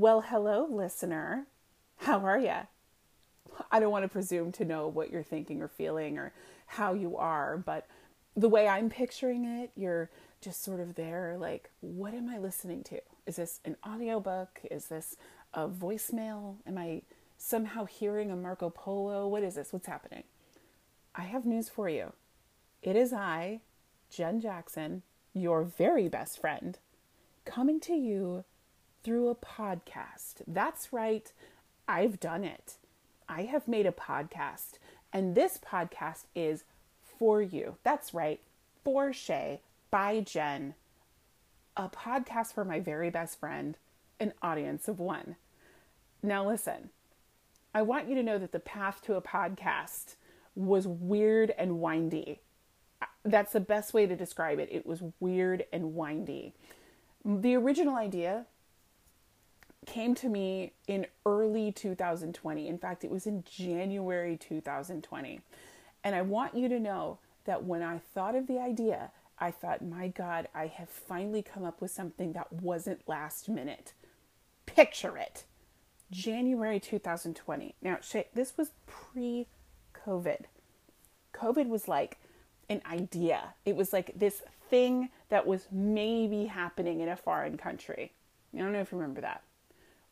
Well, hello, listener. How are you? I don't want to presume to know what you're thinking or feeling or how you are, but the way I'm picturing it, you're just sort of there like, what am I listening to? Is this an audiobook? Is this a voicemail? Am I somehow hearing a Marco Polo? What is this? What's happening? I have news for you. It is I, Jen Jackson, your very best friend, coming to you through a podcast. That's right, I've done it. I have made a podcast, and this podcast is for you. That's right, for Shay by Jen, a podcast for my very best friend, an audience of one. Now, listen, I want you to know that the path to a podcast was weird and windy. That's the best way to describe it. It was weird and windy. The original idea came to me in early 2020. In fact, it was in January 2020. And I want you to know that when I thought of the idea, I thought, my God, I have finally come up with something that wasn't last minute. Picture it. January 2020. Now, this was pre COVID. COVID was like an idea, it was like this thing that was maybe happening in a foreign country. I don't know if you remember that.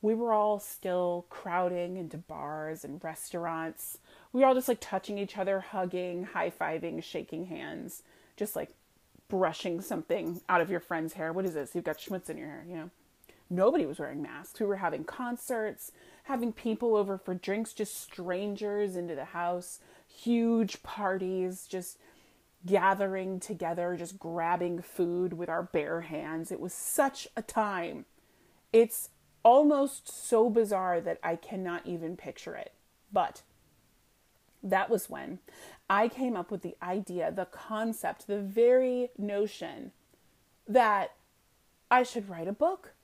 We were all still crowding into bars and restaurants. We were all just like touching each other, hugging, high fiving, shaking hands, just like brushing something out of your friend's hair. What is this? You've got schmutz in your hair, you know? Nobody was wearing masks. We were having concerts, having people over for drinks, just strangers into the house, huge parties, just gathering together, just grabbing food with our bare hands. It was such a time. It's almost so bizarre that I cannot even picture it. But that was when I came up with the idea, the concept, the very notion that I should write a book.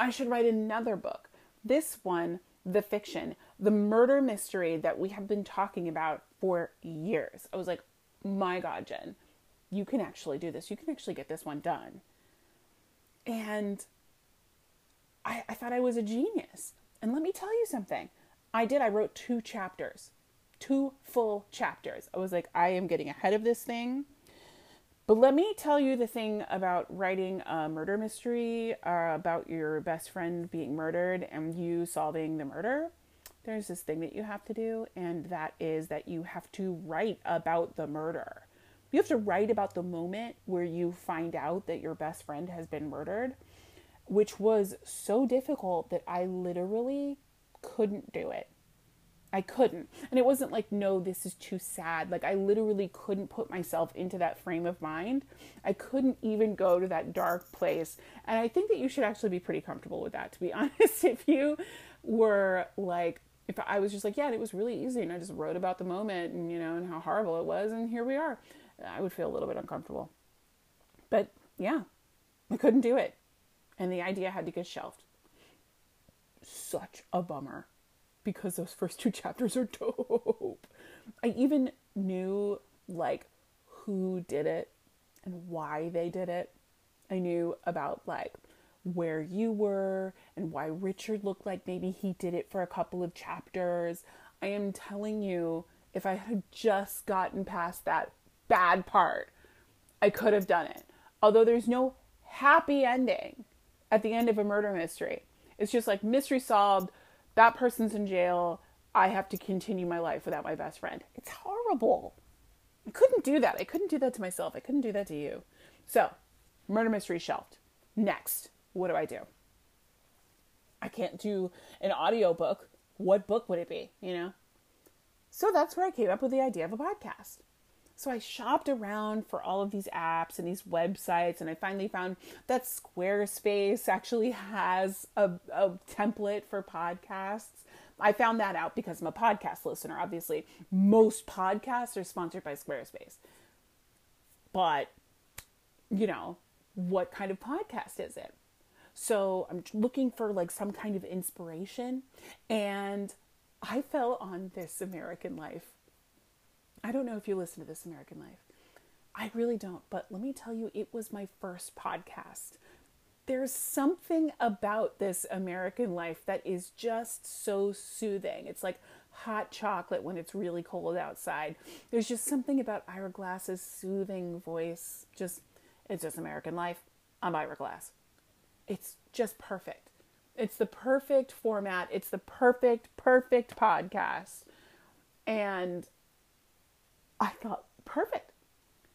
I should write another book. This one, the fiction, the murder mystery that we have been talking about for years. I was like, my God, Jen, you can actually do this. You can actually get this one done. And I, I thought I was a genius. And let me tell you something. I did. I wrote two chapters, two full chapters. I was like, I am getting ahead of this thing. But let me tell you the thing about writing a murder mystery uh, about your best friend being murdered and you solving the murder. There's this thing that you have to do, and that is that you have to write about the murder. You have to write about the moment where you find out that your best friend has been murdered, which was so difficult that I literally couldn't do it. I couldn't. And it wasn't like, no, this is too sad. Like, I literally couldn't put myself into that frame of mind. I couldn't even go to that dark place. And I think that you should actually be pretty comfortable with that, to be honest. If you were like, if I was just like, yeah, it was really easy and I just wrote about the moment and, you know, and how horrible it was, and here we are, I would feel a little bit uncomfortable. But yeah, I couldn't do it. And the idea had to get shelved. Such a bummer because those first two chapters are dope. I even knew like who did it and why they did it. I knew about like where you were and why Richard looked like maybe he did it for a couple of chapters. I am telling you, if I had just gotten past that bad part, I could have done it. Although there's no happy ending at the end of a murder mystery. It's just like mystery solved, that person's in jail. I have to continue my life without my best friend. It's horrible. I couldn't do that. I couldn't do that to myself. I couldn't do that to you. So, murder mystery shelved. Next, what do I do? I can't do an audiobook. What book would it be, you know? So that's where I came up with the idea of a podcast. So I shopped around for all of these apps and these websites, and I finally found that Squarespace actually has a, a template for podcasts. I found that out because I'm a podcast listener. Obviously, most podcasts are sponsored by Squarespace. But, you know, what kind of podcast is it? So I'm looking for like some kind of inspiration. And I fell on This American Life I don't know if you listen to This American Life. I really don't, but let me tell you, it was my first podcast. there's something about this American life that is just so soothing. It's like hot chocolate when it's really cold outside. There's just something about Ira Glass's soothing voice. Just, it's just American life. I'm Ira Glass. It's just perfect. It's the perfect format. It's the perfect, perfect podcast. And I thought, perfect.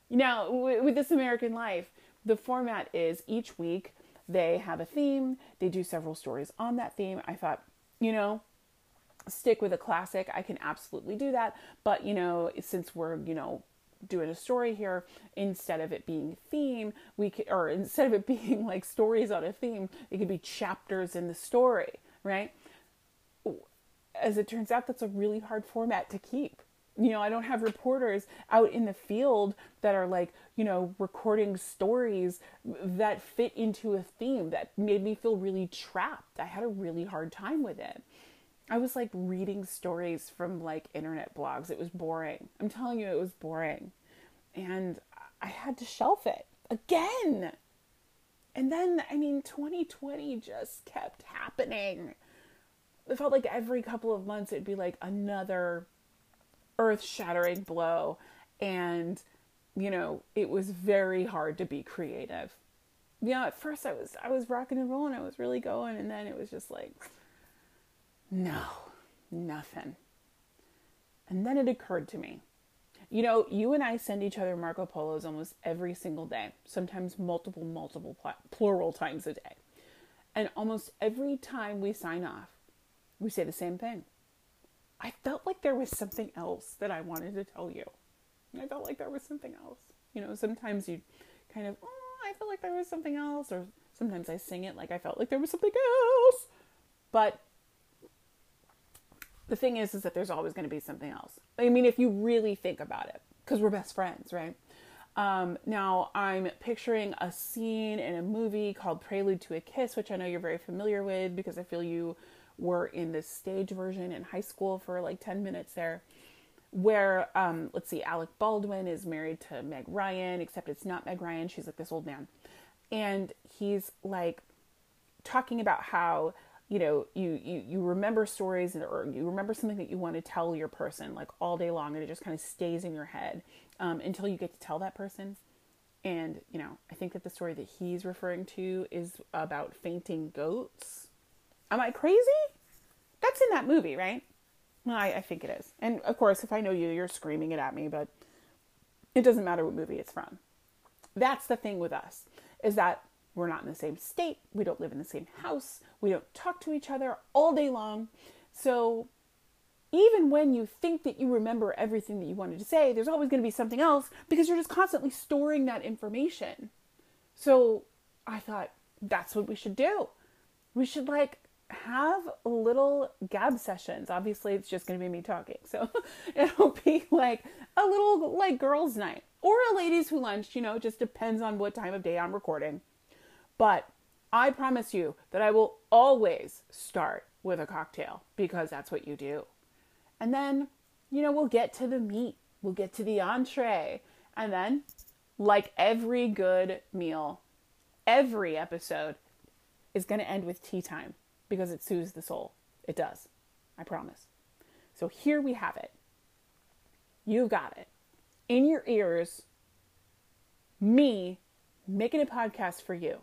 Now, with this American life, the format is each week they have a theme, they do several stories on that theme. I thought, you know, stick with a classic. I can absolutely do that. But, you know, since we're, you know, doing a story here, instead of it being theme, we could, or instead of it being like stories on a theme, it could be chapters in the story, right? As it turns out, that's a really hard format to keep. You know, I don't have reporters out in the field that are like, you know, recording stories that fit into a theme that made me feel really trapped. I had a really hard time with it. I was like reading stories from like internet blogs. It was boring. I'm telling you, it was boring. And I had to shelf it again. And then, I mean, 2020 just kept happening. It felt like every couple of months it'd be like another earth shattering blow. And, you know, it was very hard to be creative. You know, at first I was I was rocking and rolling, I was really going, and then it was just like no, nothing. And then it occurred to me you know, you and I send each other Marco Polos almost every single day, sometimes multiple, multiple, plural times a day. And almost every time we sign off, we say the same thing. I felt like there was something else that I wanted to tell you. I felt like there was something else. You know, sometimes you kind of, oh, I felt like there was something else, or sometimes I sing it like I felt like there was something else. But the thing is is that there's always going to be something else i mean if you really think about it because we're best friends right um, now i'm picturing a scene in a movie called prelude to a kiss which i know you're very familiar with because i feel you were in the stage version in high school for like 10 minutes there where um, let's see alec baldwin is married to meg ryan except it's not meg ryan she's like this old man. And he's like talking about how you know you, you you remember stories or you remember something that you want to tell your person like all day long and it just kind of stays in your head um, until you get to tell that person. And you know i think that the story that he's referring to is about fainting goats am i crazy that's in that movie right well, I, I think it is and of course if i know you you're screaming it at me but it doesn't matter what movie it's from that's the thing with us is that we're not in the same state. We don't live in the same house. We don't talk to each other all day long. So even when you think that you remember everything that you wanted to say, there's always going to be something else because you're just constantly storing that information. So I thought that's what we should do. We should like have little gab sessions. Obviously, it's just going to be me talking. So it'll be like a little like girls' night or a ladies' who lunch, you know, just depends on what time of day I'm recording. But I promise you that I will always start with a cocktail because that's what you do. And then, you know, we'll get to the meat, we'll get to the entree. And then, like every good meal, every episode is going to end with tea time because it soothes the soul. It does. I promise. So here we have it. You've got it. In your ears, me making a podcast for you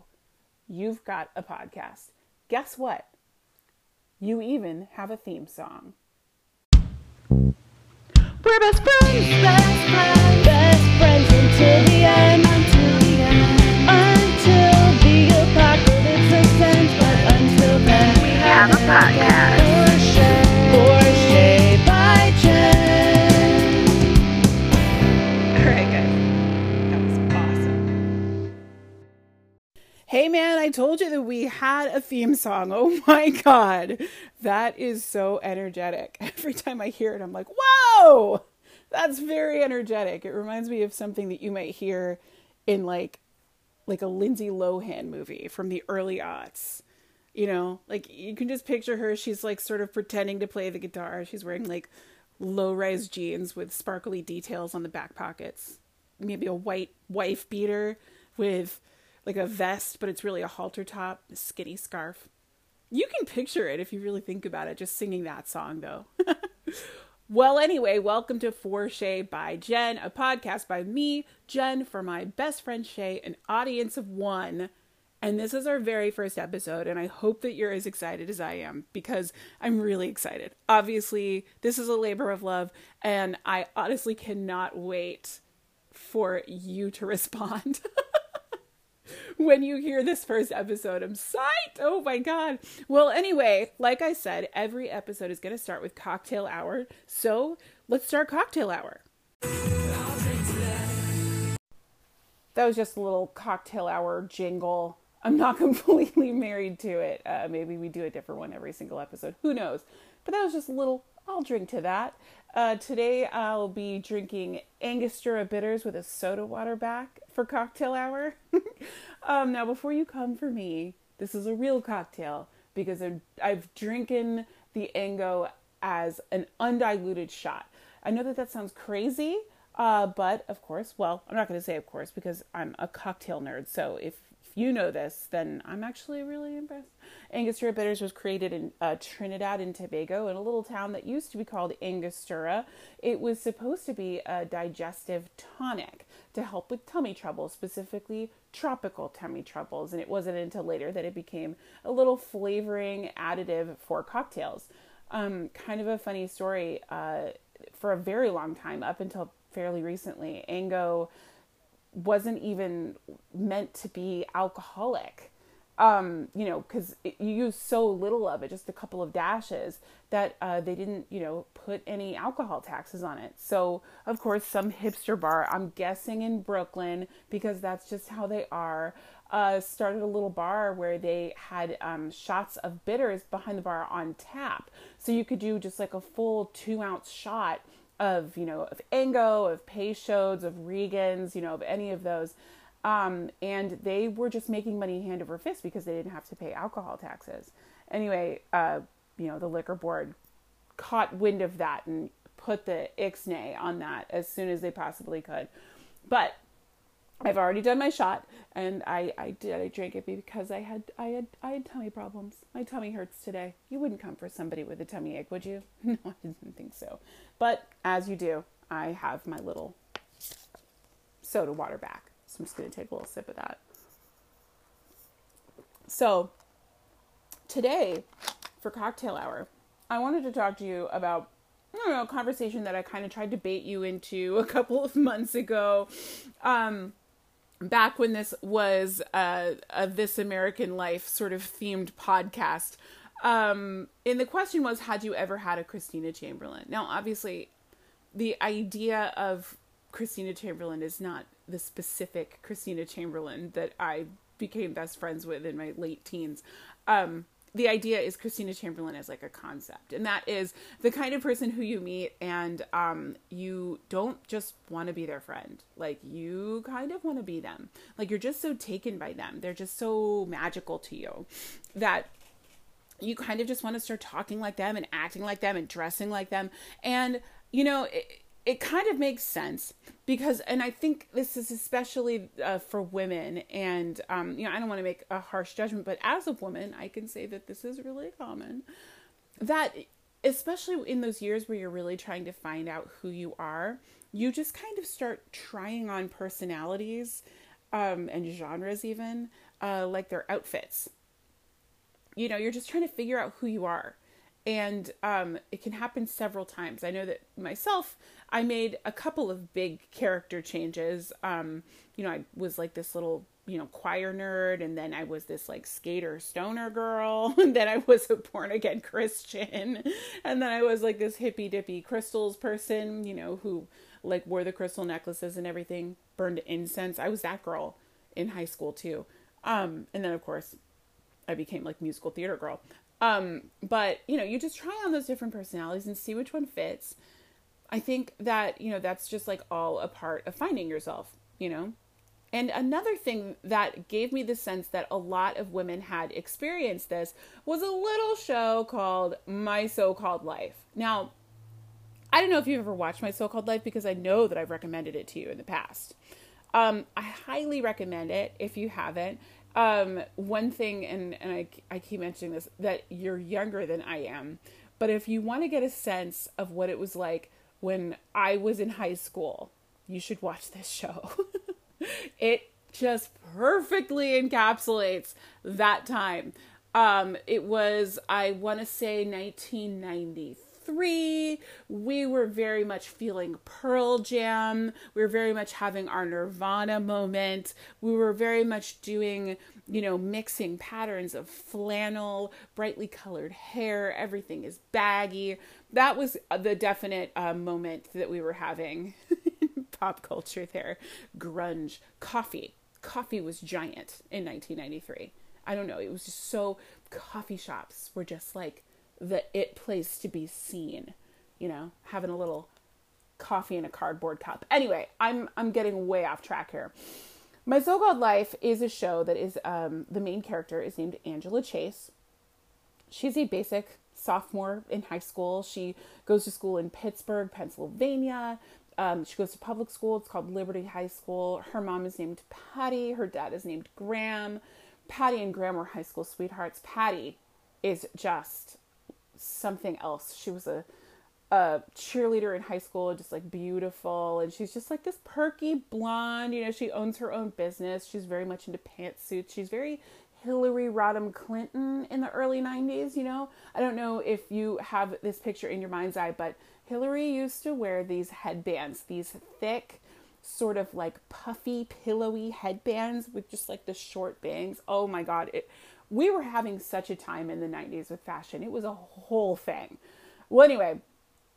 you've got a podcast. Guess what? You even have a theme song. We're best friends, best friends, best friends until the end, Hey man, I told you that we had a theme song. Oh my god. That is so energetic. Every time I hear it, I'm like, whoa! That's very energetic. It reminds me of something that you might hear in like like a Lindsay Lohan movie from the early aughts. You know, like you can just picture her, she's like sort of pretending to play the guitar. She's wearing like low rise jeans with sparkly details on the back pockets. Maybe a white wife beater with like a vest, but it's really a halter top, a skinny scarf. You can picture it if you really think about it, just singing that song though. well, anyway, welcome to For Shay by Jen, a podcast by me, Jen, for my best friend Shay, an audience of one. And this is our very first episode, and I hope that you're as excited as I am because I'm really excited. Obviously, this is a labor of love, and I honestly cannot wait for you to respond. When you hear this first episode. I'm psyched. Oh my God. Well, anyway, like I said, every episode is going to start with cocktail hour. So let's start cocktail hour. That was just a little cocktail hour jingle. I'm not completely married to it. Uh, maybe we do a different one every single episode. Who knows? But that was just a little, I'll drink to that. Uh, today I'll be drinking Angostura bitters with a soda water back for cocktail hour. um, now, before you come for me, this is a real cocktail because I've drinking the Ango as an undiluted shot. I know that that sounds crazy, uh, but of course, well, I'm not going to say of course because I'm a cocktail nerd. So if you know this, then I'm actually really impressed. Angostura Bitters was created in uh, Trinidad and Tobago in a little town that used to be called Angostura. It was supposed to be a digestive tonic to help with tummy trouble, specifically tropical tummy troubles. And it wasn't until later that it became a little flavoring additive for cocktails. Um, kind of a funny story. Uh, for a very long time, up until fairly recently, Ango wasn't even meant to be alcoholic. Um, you know, because you use so little of it, just a couple of dashes, that uh, they didn't, you know, put any alcohol taxes on it. So, of course, some hipster bar, I'm guessing in Brooklyn, because that's just how they are, uh, started a little bar where they had um, shots of bitters behind the bar on tap. So you could do just like a full two ounce shot of you know of Ango, of Peychaud's, of Regan's, you know of any of those, um, and they were just making money hand over fist because they didn't have to pay alcohol taxes. Anyway, uh, you know the liquor board caught wind of that and put the ixnay on that as soon as they possibly could. But I've already done my shot, and I, I did I drank it because I had I had I had tummy problems. My tummy hurts today. You wouldn't come for somebody with a tummy ache, would you? No, I didn't think so. But as you do, I have my little soda water back. So I'm just gonna take a little sip of that. So today, for cocktail hour, I wanted to talk to you about I don't know, a conversation that I kind of tried to bait you into a couple of months ago. Um, back when this was a, a This American Life sort of themed podcast. Um, and the question was, had you ever had a Christina Chamberlain? Now, obviously, the idea of Christina Chamberlain is not the specific Christina Chamberlain that I became best friends with in my late teens. Um, the idea is Christina Chamberlain as like a concept, and that is the kind of person who you meet and um, you don't just want to be their friend. Like you kind of want to be them. Like you're just so taken by them. They're just so magical to you that you kind of just want to start talking like them and acting like them and dressing like them. And you know. It, it kind of makes sense because and i think this is especially uh, for women and um, you know i don't want to make a harsh judgment but as a woman i can say that this is really common that especially in those years where you're really trying to find out who you are you just kind of start trying on personalities um, and genres even uh, like their outfits. You know you're just trying to figure out who you are and um, it can happen several times. I know that myself, I made a couple of big character changes. Um, you know, I was like this little, you know, choir nerd, and then I was this like skater stoner girl, and then I was a born again Christian, and then I was like this hippy dippy crystals person, you know, who like wore the crystal necklaces and everything, burned incense. I was that girl in high school too. Um, and then of course I became like musical theater girl. Um, but you know, you just try on those different personalities and see which one fits. I think that, you know, that's just like all a part of finding yourself, you know? And another thing that gave me the sense that a lot of women had experienced this was a little show called My So Called Life. Now, I don't know if you've ever watched My So Called Life because I know that I've recommended it to you in the past. Um, I highly recommend it if you haven't. Um, one thing, and, and I, I keep mentioning this, that you're younger than I am. But if you want to get a sense of what it was like when I was in high school, you should watch this show. it just perfectly encapsulates that time. Um, it was, I want to say, 1993. We were very much feeling Pearl Jam. We were very much having our Nirvana moment. We were very much doing, you know, mixing patterns of flannel, brightly colored hair. Everything is baggy. That was the definite uh, moment that we were having pop culture there. Grunge, coffee. Coffee was giant in 1993. I don't know. It was just so coffee shops were just like the it place to be seen, you know, having a little coffee in a cardboard cup. Anyway, I'm I'm getting way off track here. My So-Called Life is a show that is um, the main character is named Angela Chase. She's a basic sophomore in high school. She goes to school in Pittsburgh, Pennsylvania. Um, she goes to public school. It's called Liberty High School. Her mom is named Patty. Her dad is named Graham. Patty and Graham were high school sweethearts. Patty is just something else. She was a a cheerleader in high school, just like beautiful, and she's just like this perky blonde. You know, she owns her own business. She's very much into pantsuits. She's very Hillary Rodham Clinton in the early 90s, you know? I don't know if you have this picture in your mind's eye, but Hillary used to wear these headbands, these thick, sort of like puffy, pillowy headbands with just like the short bangs. Oh my God. It, we were having such a time in the 90s with fashion. It was a whole thing. Well, anyway,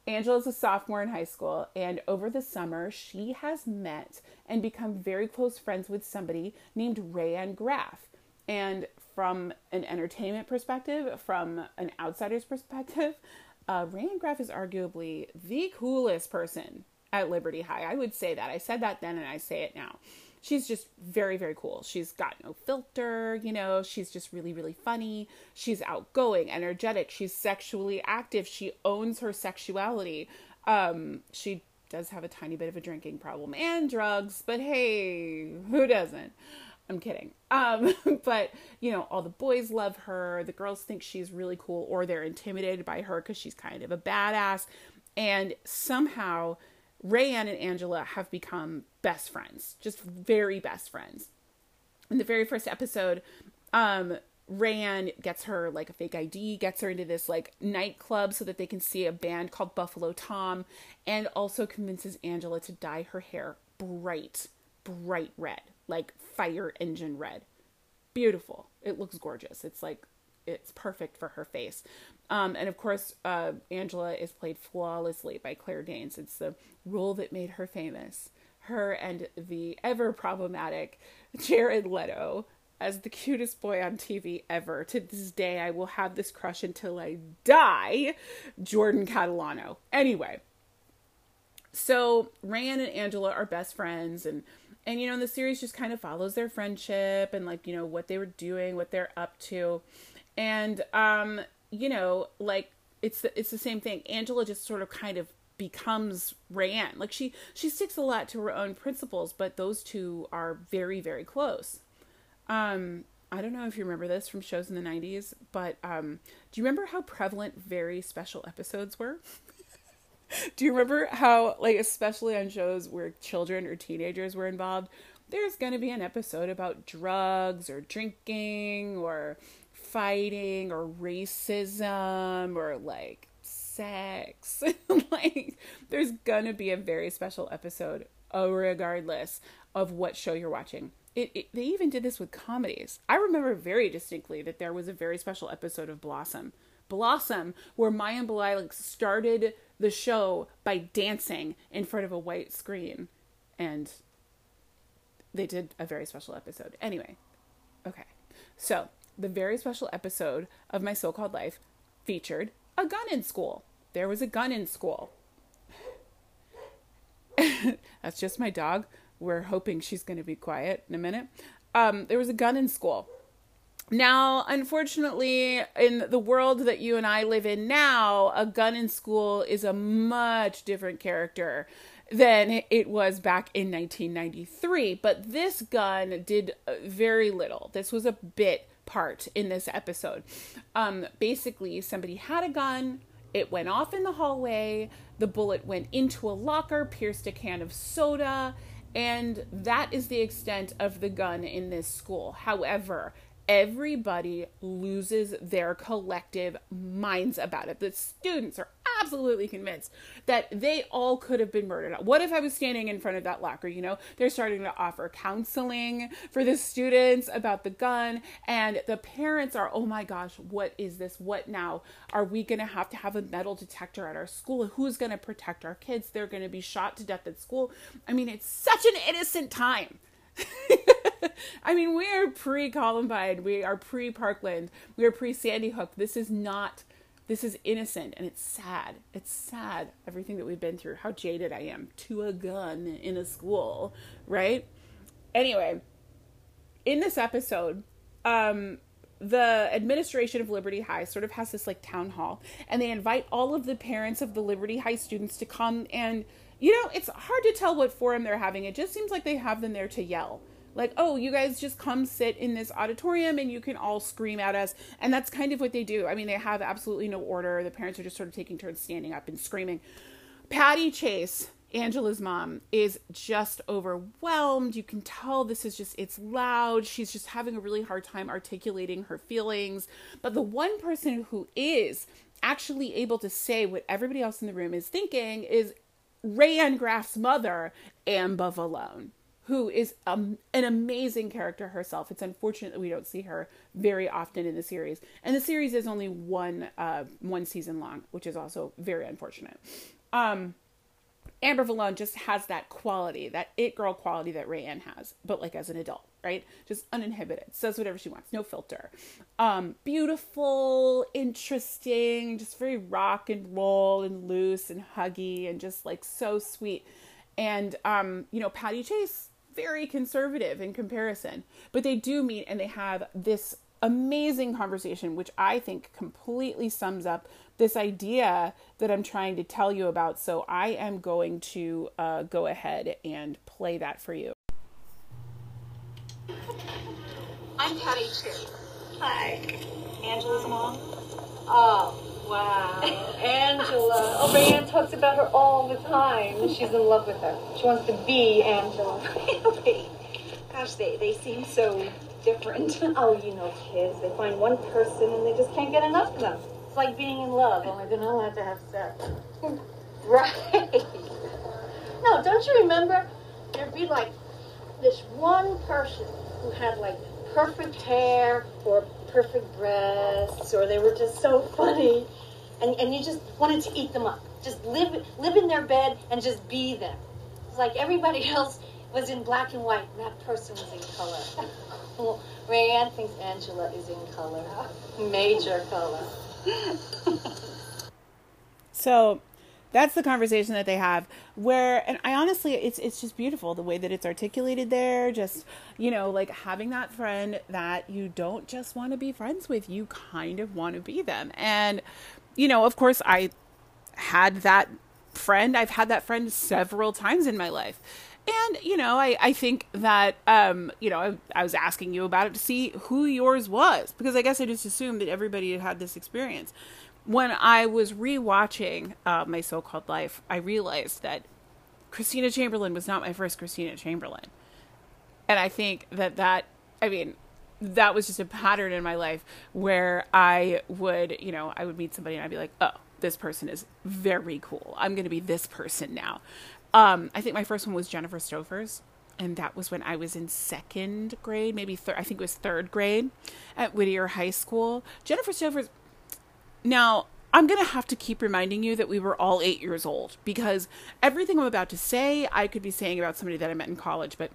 Angela's a sophomore in high school, and over the summer, she has met and become very close friends with somebody named Rayanne Graff. And from an entertainment perspective, from an outsider's perspective, uh, Rayanne Graff is arguably the coolest person at Liberty High. I would say that. I said that then and I say it now. She's just very, very cool. She's got no filter, you know, she's just really, really funny. She's outgoing, energetic, she's sexually active, she owns her sexuality. Um, she does have a tiny bit of a drinking problem and drugs, but hey, who doesn't? I'm kidding. Um, but you know, all the boys love her. The girls think she's really cool, or they're intimidated by her because she's kind of a badass. And somehow Rayanne and Angela have become best friends, just very best friends. In the very first episode, um, Rayanne gets her like a fake ID, gets her into this like nightclub so that they can see a band called Buffalo Tom, and also convinces Angela to dye her hair bright, bright red, like fire engine red. Beautiful. It looks gorgeous. It's like it's perfect for her face. Um, and of course, uh, Angela is played flawlessly by Claire Danes. It's the role that made her famous. Her and the ever problematic Jared Leto as the cutest boy on TV ever. To this day, I will have this crush until I die. Jordan Catalano. Anyway, so Rayanne and Angela are best friends, and and you know the series just kind of follows their friendship and like you know what they were doing, what they're up to, and um you know, like it's the, it's the same thing. Angela just sort of kind of becomes Rayanne. Like she she sticks a lot to her own principles, but those two are very very close. Um, I don't know if you remember this from shows in the '90s, but um, do you remember how prevalent very special episodes were? do you remember how, like, especially on shows where children or teenagers were involved, there's going to be an episode about drugs or drinking or fighting or racism or like sex. like there's gonna be a very special episode, regardless of what show you're watching. It, it, they even did this with comedies. I remember very distinctly that there was a very special episode of Blossom. Blossom, where Mayim Bialik started the show by dancing in front of a white screen. And they did a very special episode. Anyway, okay. So the very special episode of My So Called Life featured a gun in school. There was a gun in school. That's just my dog. We're hoping she's going to be quiet in a minute. Um, there was a gun in school. Now, unfortunately, in the world that you and I live in now, a gun in school is a much different character. than it was back in 1993. But this gun did uh, very little. This was a bit part in this episode. Um, basically, somebody had a gun, it went off in the hallway, the bullet went into a locker, pierced a can of soda, and that is the extent of the gun in this school. However, everybody loses their collective minds about it. The students are absolutely convinced that they all could have been murdered. What if I was standing in front of that locker? You know, they're starting to offer counseling for the students about the gun, and the parents are, oh my gosh, what is this? What now? Are we going to have to have a metal detector at our school? Who's going to protect our kids? They're going to be shot to death at school. I mean, it's such an innocent time. I mean, we are pre Columbine, we are pre Parkland, we are pre Sandy Hook. This is not, this is innocent and it's sad. It's sad, everything that we've been through, how jaded I am to a gun in a school, right? Anyway, in this episode, um, the administration of Liberty High sort of has this like town hall, and they invite all of the parents of the Liberty High students to come and you know, it's hard to tell what forum they're having. It just seems like they have them there to yell. Like, oh, you guys just come sit in this auditorium and you can all scream at us. And that's kind of what they do. I mean, they have absolutely no order. The parents are just sort of taking turns standing up and screaming. Patty Chase, Angela's mom, is just overwhelmed. You can tell this is just, it's loud. She's just having a really hard time articulating her feelings. But the one person who is actually able to say what everybody else in the room is thinking is Rayanne Graff's mother, Vallone, who is um, an amazing character herself. It's unfortunate that we don't see her very often in the series, and the series is only one uh, one season long, which is also very unfortunate. Um, Amber Vallone just has that quality, that it girl quality that Rayanne has, but like as an adult, right? Just uninhibited, says whatever she wants, no filter. Um, beautiful, interesting, just very rock and roll and loose and huggy and just like so sweet. And um, you know, Patty Chase, very conservative in comparison, but they do meet and they have this amazing conversation, which I think completely sums up this idea that I'm trying to tell you about. So I am going to uh, go ahead and play that for you. I'm Patty Chase. Hi. Angela's mom. Oh, wow. Angela. Oh, Rayanne talks about her all the time. She's in love with her. She wants to be Angela. Really? Gosh, they, they seem so different. oh, you know kids. They find one person and they just can't get enough of them. It's like being in love, only they're not allowed to have sex. right. No, don't you remember? There'd be like this one person who had like perfect hair or perfect breasts, or they were just so funny, and, and you just wanted to eat them up. Just live live in their bed and just be them. It's like everybody else was in black and white, and that person was in color. well, Rayanne thinks Angela is in color, major color. so that's the conversation that they have where and i honestly it's it's just beautiful the way that it's articulated there. Just you know like having that friend that you don't just want to be friends with you kind of want to be them. And you know of course i had that friend i've had that friend several times in my life. And you know i i think that um you know I, I was asking you about it to see who yours was because i guess i just assumed that everybody had had this experience when I was rewatching uh, my so-called life, I realized that Christina Chamberlain was not my first Christina Chamberlain, and I think that that I mean that was just a pattern in my life where I would you know I would meet somebody and I'd be like, oh, this person is very cool. I'm going to be this person now. Um, I think my first one was Jennifer Stofers, and that was when I was in second grade, maybe third. I think it was third grade at Whittier High School. Jennifer Stofers now, I'm going to have to keep reminding you that we were all eight years old because everything I'm about to say, I could be saying about somebody that I met in college, but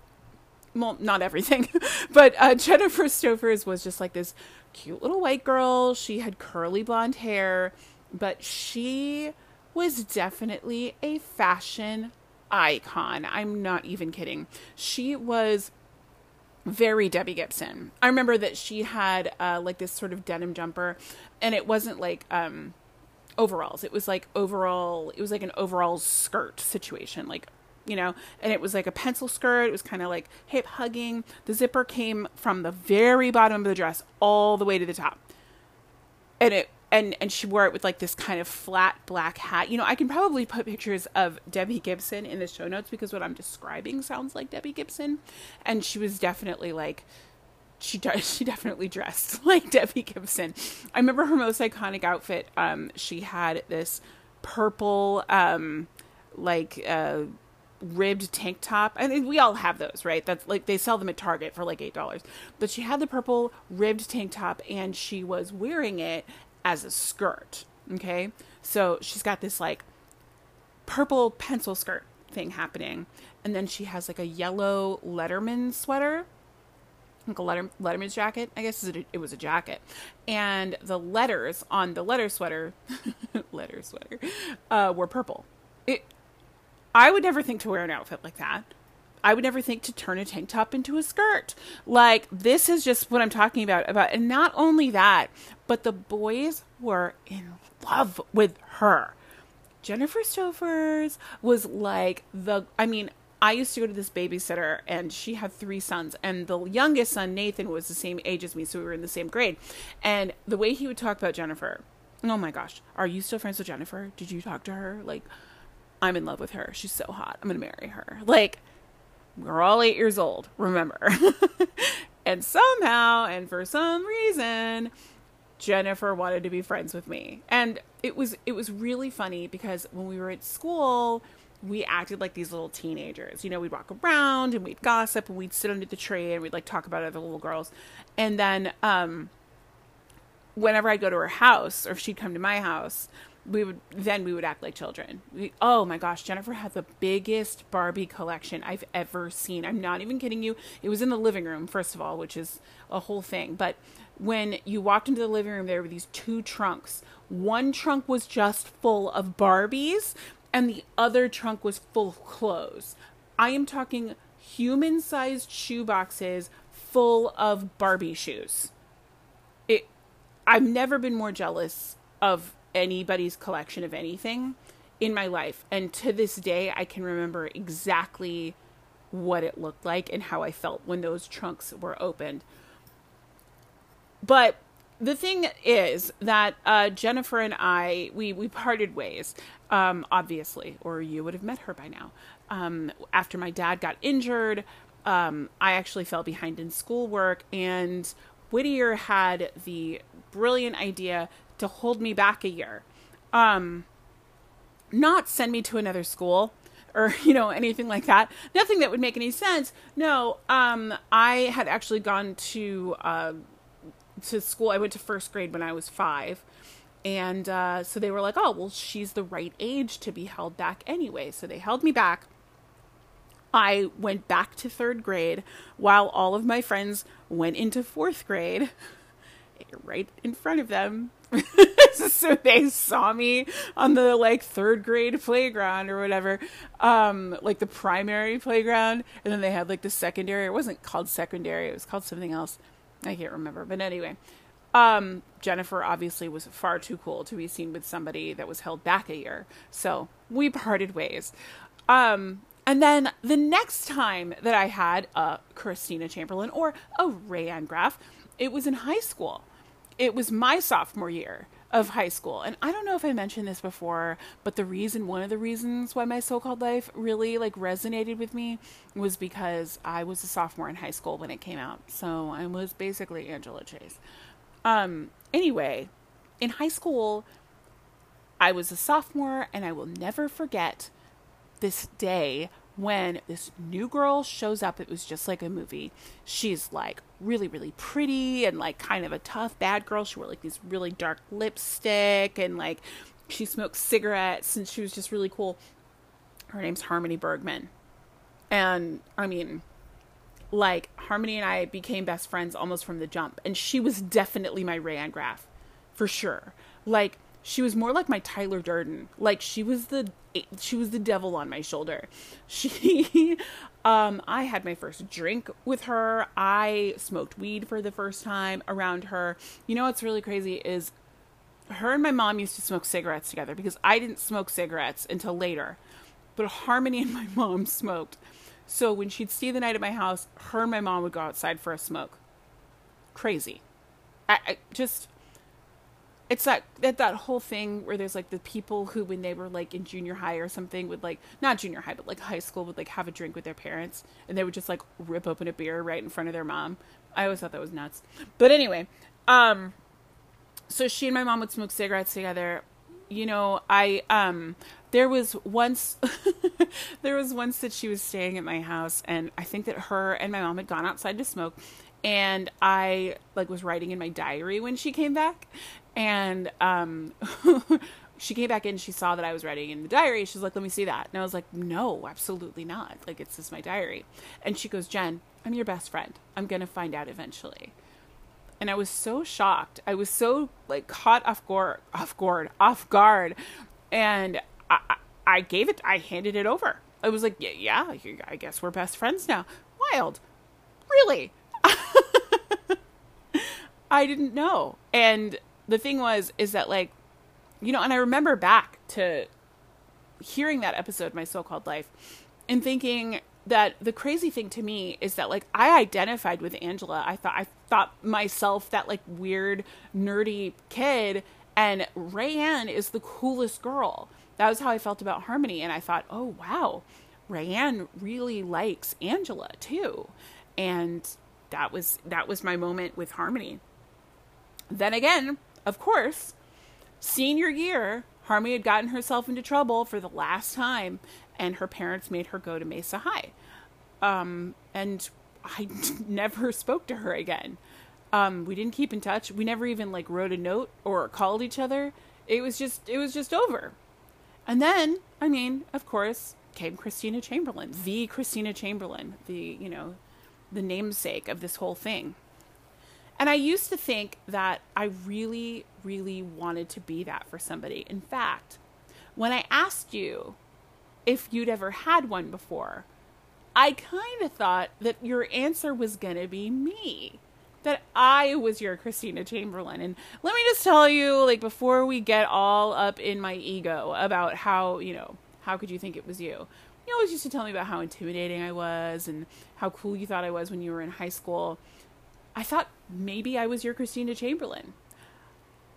well, not everything. but uh, Jennifer Stofers was just like this cute little white girl. She had curly blonde hair, but she was definitely a fashion icon. I'm not even kidding. She was very Debbie Gibson. I remember that she had uh, like this sort of denim jumper, and it wasn't like um, overalls. It was like overall. It was like an overall skirt situation, like you know, and it was like a pencil skirt. It was kind of like hip hugging. The zipper came from the very bottom of the dress all the way to the top. And it and and she wore it with like this kind of flat black hat. You know, I can probably put pictures of Debbie Gibson in the show notes because what I'm describing sounds like Debbie Gibson, and she was definitely like she does she definitely dressed like Debbie Gibson. I remember her most iconic outfit. Um, she had this purple um like uh ribbed tank top I mean, we all have those right that's like they sell them at target for like eight dollars but she had the purple ribbed tank top and she was wearing it as a skirt okay? So she's got this like purple pencil skirt thing happening and then she has like a yellow letterman sweater like a letter, letterman's jacket i guess it was a jacket. And the letters on the letter sweater letter sweater uh, were purple. It I would never think to wear an outfit like that. I would never think to turn a tank top into a skirt. Like this is just what I'm talking about about and not only that, but the boys were in love with her. Jennifer Stofers was like the I mean, I used to go to this babysitter and she had three sons and the youngest son Nathan was the same age as me so we were in the same grade. And the way he would talk about Jennifer, oh my gosh, are you still friends with Jennifer? Did you talk to her? Like I'm in love with her. She's so hot. I'm going to marry her. Like, we're all eight years old, remember. and somehow, and for some reason, Jennifer wanted to be friends with me. And it was it was really funny because when we were at school, we acted like these little teenagers. You know, we'd walk around and we'd gossip and we'd sit under the tree and we'd like talk about other little girls. And then um whenever I'd go to her house or if she'd come to my house, we would then we would act like children. We, oh my gosh, Jennifer had the biggest Barbie collection I've ever seen. I'm not even kidding you. It was in the living room first of all, which is a whole thing. But when you walked into the living room, there were these two trunks. One trunk was just full of Barbies, and the other trunk was full of clothes. I am talking human-sized shoe boxes full of Barbie shoes. It. I've never been more jealous of anybody's collection of anything in my life. And to this day, I can remember exactly what it looked like and how I felt when those trunks were opened. But the thing is that uh, Jennifer and I, we, we parted ways, um, obviously, or you would have met her by now. Um, after my dad got injured, um, I actually fell behind in schoolwork, and Whittier had the brilliant idea to hold me back a year. Um, not send me to another school or you know anything like that. Nothing that would make any sense. No um i had actually gone to uh to school. I went to first grade when i was five. And uh so they were like oh well she's the right age to be held back anyway. So they held me back. I went back to third grade while all of my friends went into fourth grade right in front of them so they saw me on the like third grade playground or whatever um like the primary playground and then they had like the secondary. It wasn't called secondary. It was called something else. I can't remember. But anyway um jennifer obviously was far too cool to be seen with somebody that was held back a year. So we parted ways. Um and then the next time that i had a christina chamberlain or a rayanne graff it was in high school it was my sophomore year of high school. And I don't know if I mentioned this before, but the reason, one of the reasons why my so called life really like resonated with me was because I was a sophomore in high school when it came out. So I was basically Angela Chase. Um, anyway, in high school, I was a sophomore, and I will never forget this day when this new girl shows up, it was just like a movie. She's like really, really pretty and like kind of a tough bad girl. She wore like these really dark lipstick and like she smoked cigarettes and she was just really cool. Her name's Harmony Bergman. And I mean, like Harmony and I became best friends almost from the jump. And she was definitely my Rayanne Graff for sure. Like she was more like my Tyler Durden. Like she was the she was the devil on my shoulder. She um I had my first drink with her. I smoked weed for the first time around her. You know what's really crazy is her and my mom used to smoke cigarettes together because I didn't smoke cigarettes until later. but Harmony and my mom smoked. So when she'd stay the night at my house, her and my mom would go outside for a smoke. Crazy. I, I just it's that, that that whole thing where there's like the people who when they were like in junior high or something would like not junior high but like high school would like have a drink with their parents and they would just like rip open a beer right in front of their mom. I always thought that was nuts. But anyway, um so she and my mom would smoke cigarettes together. You know, I um there was once there was once that she was staying at my house and I think that her and my mom had gone outside to smoke and I like was writing in my diary when she came back and um she came back in she saw that I was writing in the diary. She's like let me see that. And I was like no absolutely not. Like it's just my diary. And she goes Jen I'm your best friend. I'm going to find out eventually. And I was so shocked. I was so like caught off guard off guard off guard. And I, I gave it I handed it over. I was like yeah, yeah I guess we're best friends now. Wild. Really? I didn't know. And the thing was is that like you know and i remember back to hearing that episode my so-called life and thinking that the crazy thing to me is that like i identified with angela. I thought i thought myself that like weird nerdy kid and rayanne is the coolest girl. That was how i felt about harmony and i thought oh wow rayanne really likes angela too. And that was that was my moment with harmony. Then again of course, senior year, Harmony had gotten herself into trouble for the last time, and her parents made her go to Mesa High. Um, and I never spoke to her again. Um, we didn't keep in touch. We never even like wrote a note or called each other. It was just it was just over. And then, I mean, of course, came Christina Chamberlain, the Christina Chamberlain, the, you know, the namesake of this whole thing. And I used to think that I really, really wanted to be that for somebody. In fact, when I asked you if you'd ever had one before, I kind of thought that your answer was going to be me. That I was your Christina Chamberlain. And let me just tell you, like, before we get all up in my ego about how, you know, how could you think it was you? You always used to tell me about how intimidating I was and how cool you thought I was when you were in high school. I thought maybe I was your Christina Chamberlain.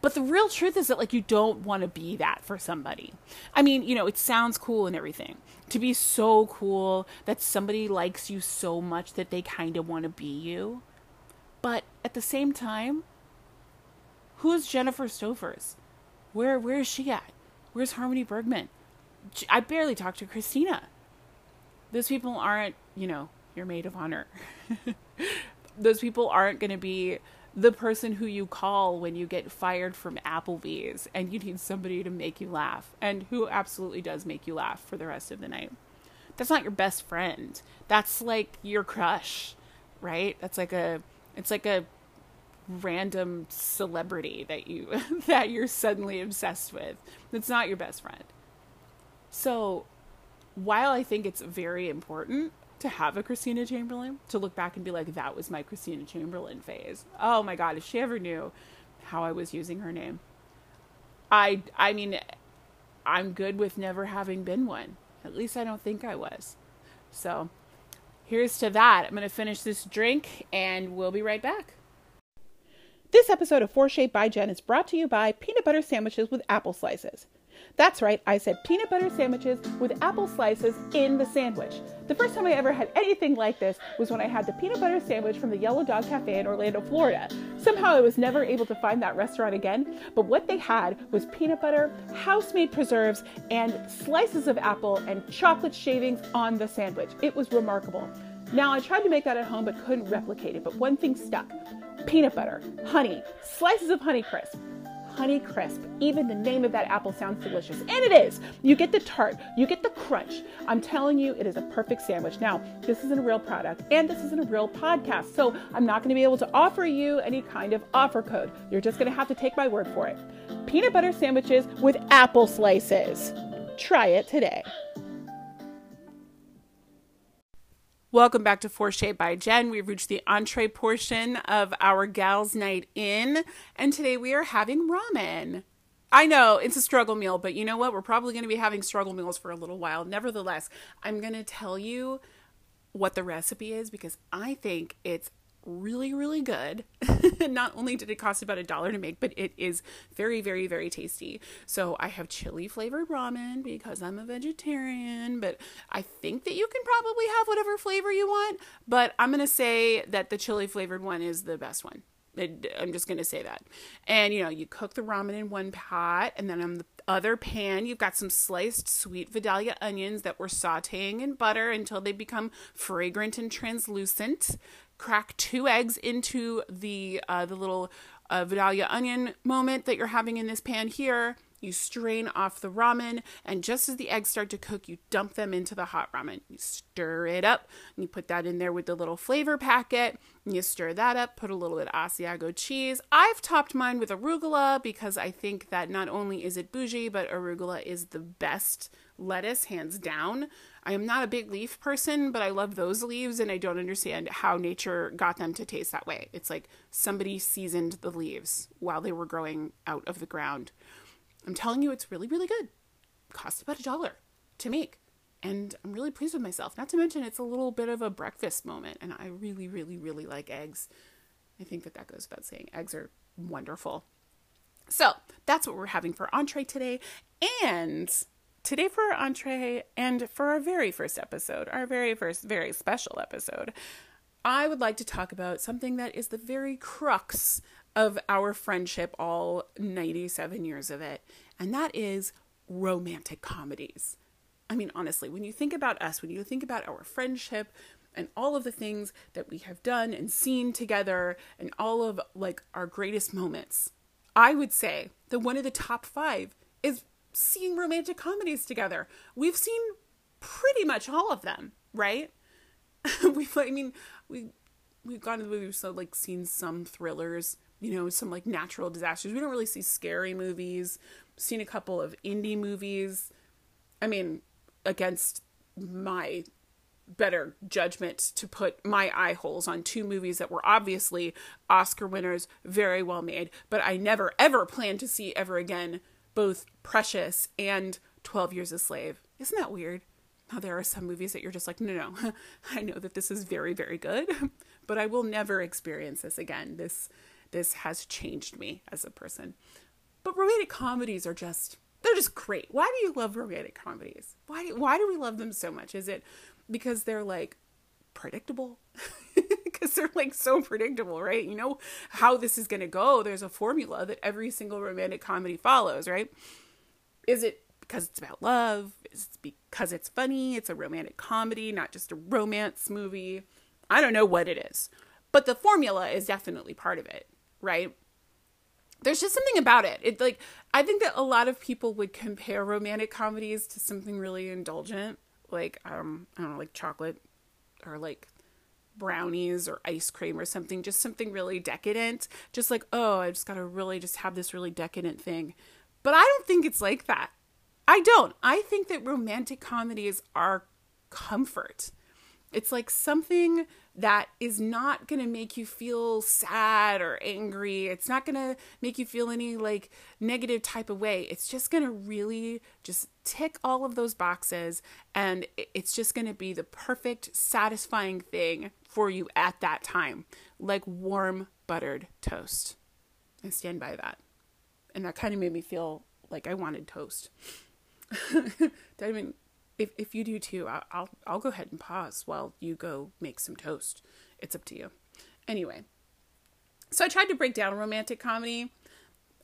But the real truth is that, like, you don't want to be that for somebody. I mean, you know, it sounds cool and everything. To be so cool that somebody likes you so much that they kind of want to be you. But at the same time, who's Jennifer Stovers? Where where is she at? Where's Harmony Bergman? I barely talked to Christina. Those people aren't, you know, your maid of honor. those people aren't going to be the person who you call when you get fired from Applebee's and you need somebody to make you laugh and who absolutely does make you laugh for the rest of the night. That's not your best friend. That's like your crush, right? That's like a it's like a random celebrity that you that you're suddenly obsessed with. That's not your best friend. So, while I think it's very important to have a Christina Chamberlain, to look back and be like, that was my Christina Chamberlain phase. Oh my God, if she ever knew how I was using her name. I, I mean, I'm good with never having been one. At least I don't think I was. So here's to that. I'm going to finish this drink and we'll be right back. This episode of Four Shape by Jen is brought to you by peanut butter sandwiches with apple slices. That's right, I said peanut butter sandwiches with apple slices in the sandwich. The first time I ever had anything like this was when I had the peanut butter sandwich from the Yellow Dog Cafe in Orlando, Florida. Somehow I was never able to find that restaurant again, but what they had was peanut butter, house made preserves, and slices of apple and chocolate shavings on the sandwich. It was remarkable. Now, I tried to make that at home but couldn't replicate it, but one thing stuck peanut butter, honey, slices of honey crisp. Honey Crisp. Even the name of that apple sounds delicious. And it is. You get the tart, you get the crunch. I'm telling you, it is a perfect sandwich. Now, this isn't a real product and this isn't a real podcast. So I'm not going to be able to offer you any kind of offer code. You're just going to have to take my word for it. Peanut butter sandwiches with apple slices. Try it today. Welcome back to Four Shape by Jen. We've reached the entree portion of our Gals Night In, and today we are having ramen. I know it's a struggle meal, but you know what? We're probably going to be having struggle meals for a little while. Nevertheless, I'm going to tell you what the recipe is because I think it's really, really good. Not only did it cost about a dollar to make, but it is very, very, very tasty. So I have chili flavored ramen because I'm a vegetarian, but I think that you can probably have whatever flavor you want. But I'm going to say that the chili flavored one is the best one. I'm just going to say that. And you know, you cook the ramen in one pot, and then on the other pan, you've got some sliced sweet Vidalia onions that we're sauteing in butter until they become fragrant and translucent. Crack two eggs into the uh, the little uh, Vidalia onion moment that you're having in this pan here. You strain off the ramen, and just as the eggs start to cook, you dump them into the hot ramen. You stir it up, and you put that in there with the little flavor packet. And you stir that up, put a little bit of Asiago cheese. I've topped mine with arugula because I think that not only is it bougie, but arugula is the best lettuce, hands down. I am not a big leaf person, but I love those leaves, and I don't understand how nature got them to taste that way. It's like somebody seasoned the leaves while they were growing out of the ground. I'm telling you, it's really, really good. Cost about a dollar to make. And I'm really pleased with myself. Not to mention, it's a little bit of a breakfast moment. And I really, really, really like eggs. I think that that goes without saying. Eggs are wonderful. So that's what we're having for entree today. And today for our entree and for our very first episode, our very first, very special episode, I would like to talk about something that is the very crux of our friendship, all 97 years of it, and that is romantic comedies. I mean, honestly, when you think about us, when you think about our friendship and all of the things that we have done and seen together and all of like our greatest moments, I would say that one of the top five is seeing romantic comedies together. We've seen pretty much all of them, right? we've, I mean, we we've gone to the movies, so like seen some thrillers, you know, some like natural disasters. We don't really see scary movies. Seen a couple of indie movies. I mean, against my better judgment to put my eye holes on two movies that were obviously Oscar winners, very well made, but I never ever plan to see ever again both Precious and 12 Years a Slave. Isn't that weird? Now, there are some movies that you're just like, no, no, I know that this is very, very good, but I will never experience this again. This this has changed me as a person. But romantic comedies are just they're just great. Why do you love romantic comedies? Why do, why do we love them so much? Is it because they're like predictable? because they're like so predictable, right? You know how this is going to go. There's a formula that every single romantic comedy follows, right? Is it because it's about love? Is it because it's funny? It's a romantic comedy, not just a romance movie. I don't know what it is. But the formula is definitely part of it right? There's just something about it. It like I think that a lot of people would compare romantic comedies to something really indulgent, like um I don't know, like chocolate or like brownies or ice cream or something, just something really decadent. Just like, oh, I just got to really just have this really decadent thing. But I don't think it's like that. I don't. I think that romantic comedies are comfort. It's like something that is not going to make you feel sad or angry. It's not going to make you feel any like negative type of way. It's just going to really just tick all of those boxes and it's just going to be the perfect satisfying thing for you at that time, like warm buttered toast. I stand by that. And that kind of made me feel like I wanted toast. I mean, if if you do too, I'll, I'll I'll go ahead and pause while you go make some toast. It's up to you. Anyway, so I tried to break down romantic comedy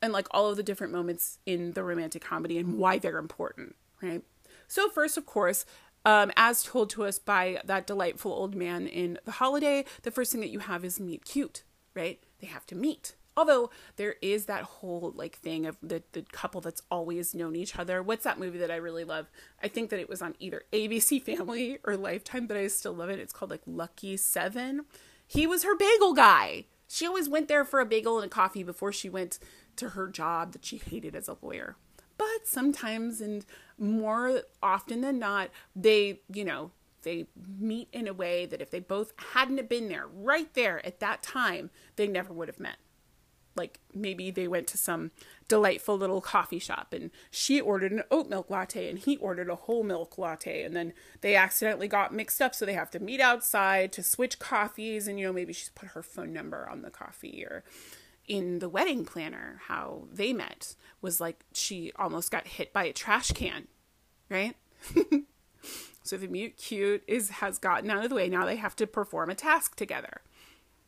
and like all of the different moments in the romantic comedy and why they're important, right? So first, of course, um, as told to us by that delightful old man in The Holiday, the first thing that you have is meet cute, right? They have to meet. Although there is that whole like thing of the the couple that's always known each other. What's that movie that I really love? I think that it was on either ABC Family or Lifetime, but I still love it. It's called like Lucky Seven. He was her bagel guy. She always went there for a bagel and a coffee before she went to her job that she hated as a lawyer. But sometimes and more often than not, they, you know, they meet in a way that if they both hadn't been there right there at that time, they never would have met. Like maybe they went to some delightful little coffee shop and she ordered an oat milk latte and he ordered a whole milk latte and then they accidentally got mixed up so they have to meet outside to switch coffees and you know maybe she's put her phone number on the coffee or in the wedding planner how they met was like she almost got hit by a trash can right? So the mute cute is has gotten out of the way. Now they have to perform a task together.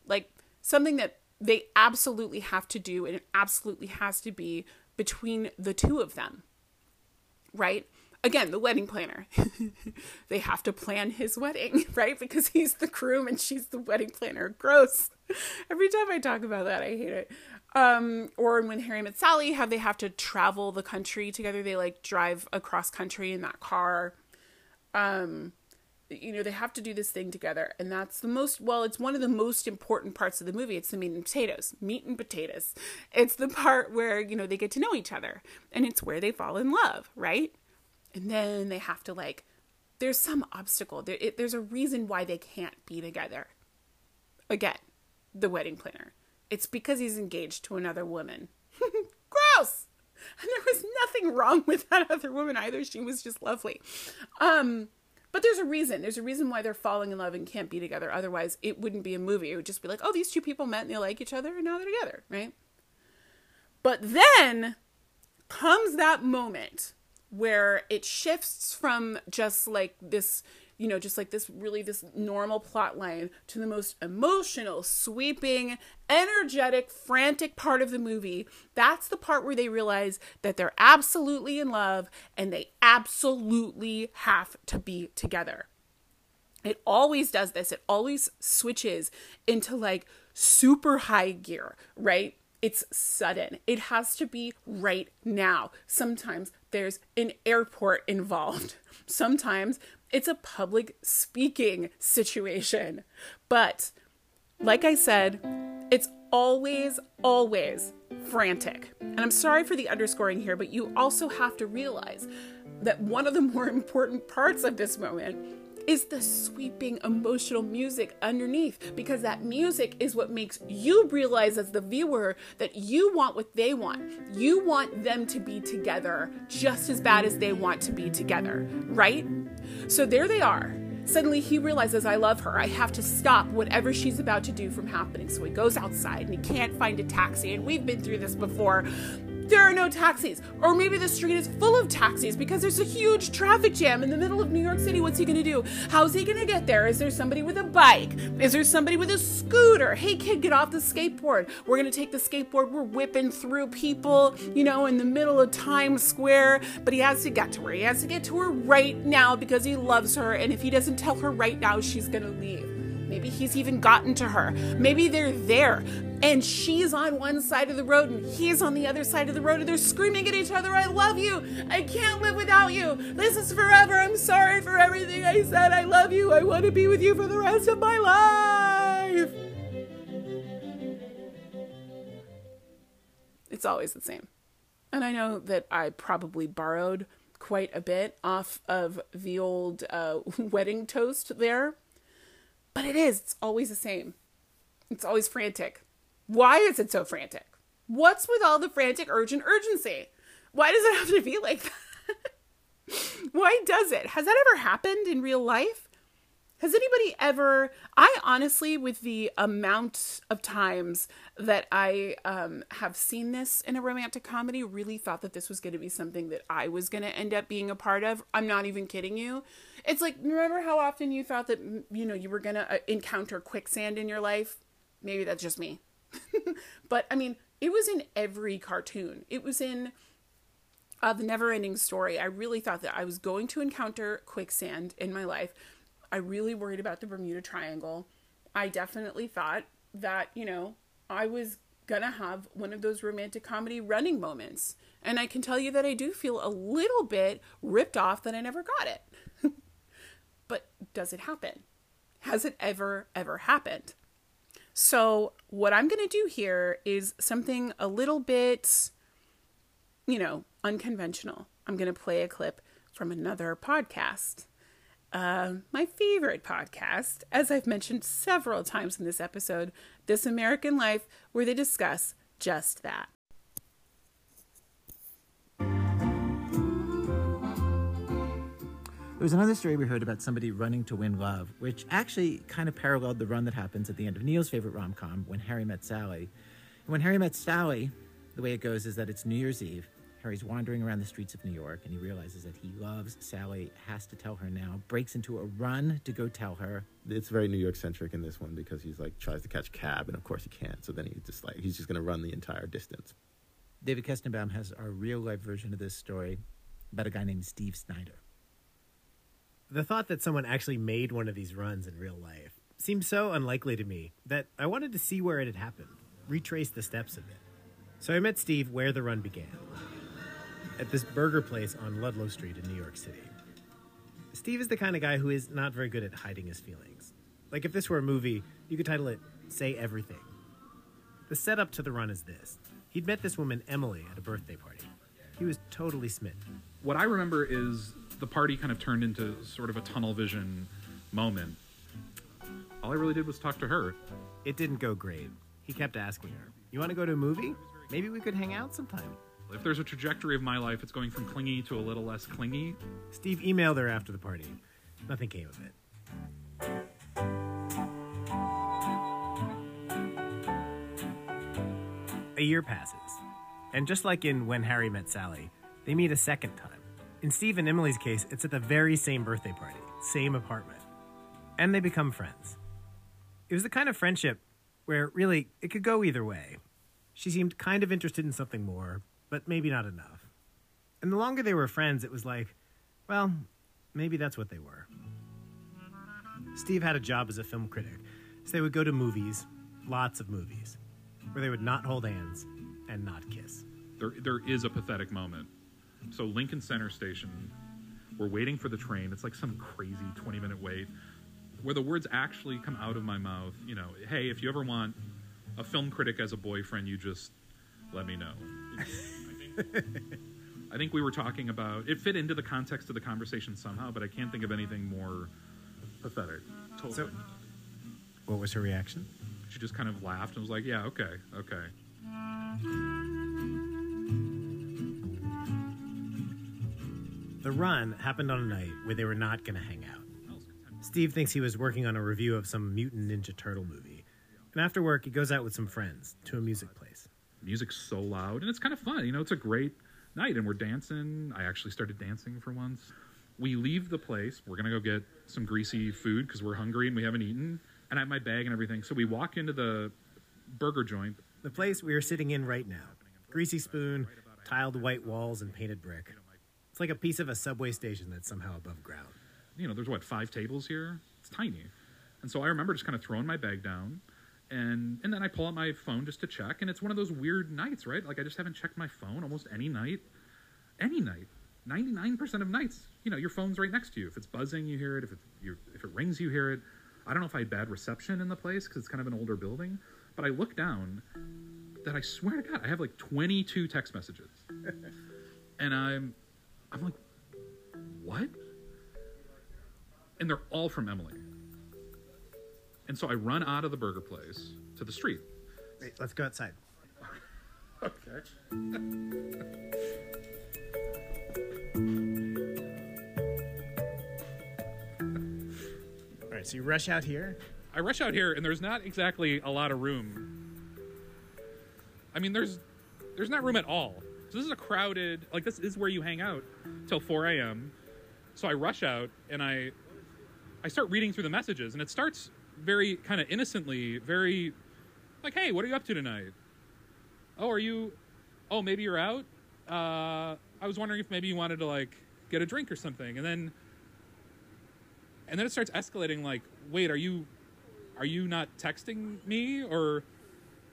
Like something that they absolutely have to do and it absolutely has to be between the two of them right again the wedding planner. They have to plan his wedding right? Because he's the groom and she's the wedding planner. Gross. Every time i talk about that i hate it. Um or when harry met sally how they have to travel the country together. They like drive across country in that car. Um you know they have to do this thing together. And that's the most well it's one of the most important parts of the movie. It's the meat and potatoes. Meat and potatoes. It's the part where you know they get to know each other. And it's where they fall in love right and then they have to like there's some obstacle there, it, there's a reason why they can't be together again the wedding planner it's because he's engaged to another woman gross and there was nothing wrong with that other woman either she was just lovely um but there's a reason. There's a reason why they're falling in love and can't be together. Otherwise, it wouldn't be a movie. It would just be like, oh, these two people met and they like each other and now they're together, right? But then comes that moment where it shifts from just like this you know, just like this really this normal plot line to the most emotional, sweeping, energetic, frantic part of the movie. That's the part where they realize that they're absolutely in love and they absolutely have to be together. It always does this. It always switches into like super high gear, right? It's sudden. It has to be right now. Sometimes there's an airport involved. Sometimes it's a public speaking situation. But like I said, it's always, always frantic. And I'm sorry for the underscoring here, but you also have to realize that one of the more important parts of this moment is the sweeping emotional music underneath because that music is what makes you realize as the viewer that you want what they want. You want them to be together just as bad as they want to be together, right? So there they are. Suddenly he realizes I love her. I have to stop whatever she's about to do from happening. So he goes outside and he can't find a taxi. And we've been through this before there are no taxis. Or maybe the street is full of taxis because there's a huge traffic jam in the middle of New York City. What's he gonna do? How's he gonna get there? Is there somebody with a bike? Is there somebody with a scooter? Hey kid, get off the skateboard. We're gonna take the skateboard. We're whipping through people, you know, in the middle of Times Square. But he has to get to her. He has to get to her right now because he loves her. And if he doesn't tell her right now, she's gonna leave. Maybe he's even gotten to her. Maybe they're there and she's on one side of the road and he's on the other side of the road and they're screaming at each other, I love you. I can't live without you. This is forever. I'm sorry for everything I said. I love you. I want to be with you for the rest of my life. It's always the same. And I know that I probably borrowed quite a bit off of the old uh, wedding toast there but it is, it's always the same. It's always frantic. Why is it so frantic? What's with all the frantic, urgent urgency? Why does it have to be like that? Why does it? Has that ever happened in real life? Has anybody ever, I honestly, with the amount of times that I um, have seen this in a romantic comedy, really thought that this was going to be something that I was going to end up being a part of. I'm not even kidding you. It's like, remember how often you thought that, you know, you were going to uh, encounter quicksand in your life? Maybe that's just me. but I mean, it was in every cartoon. It was in uh, the never ending story. I really thought that I was going to encounter quicksand in my life I really worried about the Bermuda Triangle. I definitely thought that, you know, I was gonna have one of those romantic comedy running moments. And I can tell you that I do feel a little bit ripped off that I never got it. Does it happen? Has it ever, ever happened? So, what I'm gonna do here is something a little bit, you know, unconventional. I'm gonna play a clip from another podcast uh, my favorite podcast, as I've mentioned several times in this episode, This American Life, where they discuss just that. There was another story we heard about somebody running to win love, which actually kind of paralleled the run that happens at the end of Neil's favorite rom com, When Harry Met Sally. And when Harry Met Sally, the way it goes is that it's New Year's Eve. Harry's wandering around the streets of New York and he realizes that he loves Sally, has to tell her now, breaks into a run to go tell her. It's very New York centric in this one because he's like tries to catch a cab and of course he can't. So then he's just like he's just gonna run the entire distance. David Kestenbaum has our real life version of this story about a guy named Steve Snyder. The thought that someone actually made one of these runs in real life seemed so unlikely to me that I wanted to see where it had happened, retrace the steps of it. So I met Steve where the run began at this burger place on Ludlow Street in New York City. Steve is the kind of guy who is not very good at hiding his feelings. Like if this were a movie, you could title it Say Everything. The setup to the run is this he'd met this woman, Emily, at a birthday party. He was totally smitten. What I remember is the party kind of turned into sort of a tunnel vision moment. All I really did was talk to her. It didn't go great. He kept asking her, You want to go to a movie? Maybe we could hang out sometime. If there's a trajectory of my life, it's going from clingy to a little less clingy. Steve emailed her after the party. Nothing came of it. A year passes. And just like in When Harry Met Sally, they meet a second time. In Steve and Emily's case, it's at the very same birthday party, same apartment. And they become friends. It was the kind of friendship where really it could go either way. She seemed kind of interested in something more, but maybe not enough. And the longer they were friends, it was like, well, maybe that's what they were. Steve had a job as a film critic, so they would go to movies, lots of movies, where they would not hold hands and not kiss. There, there is a pathetic moment. So Lincoln Center Station, we're waiting for the train. It's like some crazy 20 minute wait, where the words actually come out of my mouth. You know, hey, if you ever want a film critic as a boyfriend, you just let me know. I think, I think we were talking about it fit into the context of the conversation somehow, but I can't think of anything more pathetic. Totally. So, what was her reaction? she just kind of laughed and was like, "Yeah, okay, okay." The run happened on a night where they were not going to hang out. Steve thinks he was working on a review of some Mutant Ninja Turtle movie. And after work, he goes out with some friends to a music place. music's so loud and it's kind of fun you know it's a great night and we're dancing i actually started dancing for once we leave the place we're gonna go get some greasy food because we're hungry and we haven't eaten and i have my bag and everything so we walk into the burger joint The place we are sitting in right now greasy spoon, tiled white walls, and painted brick. It's like a piece of a subway station that's somehow above ground. you know there's what five tables here? It's tiny. And so i remember just kind of throwing my bag down and and then i pull out my phone just to check and it's one of those weird nights right? Like i just haven't checked my phone almost any night. Any night. 99% of nights you know your phone's right next to you. If it's buzzing you hear it. If it you if it rings you hear it. I don't know if i had bad reception in the place because it's kind of an older building but i look down that i swear to god i have like 22 text messages. And i'm i'm like what and they're all from emily and so i run out of the burger place to the street Wait, let's go outside. okay All right, so you rush out here. I rush out here, and there's not exactly a lot of room. I mean, there's there's not room at all. So this is a crowded. Like this is where you hang out till 4 a.m. So I rush out and I I start reading through the messages, and it starts very kind of innocently, very like, "Hey, what are you up to tonight? Oh, are you? Oh, maybe you're out. Uh, I was wondering if maybe you wanted to like get a drink or something." And then and then it starts escalating. Like, wait, are you are you not texting me or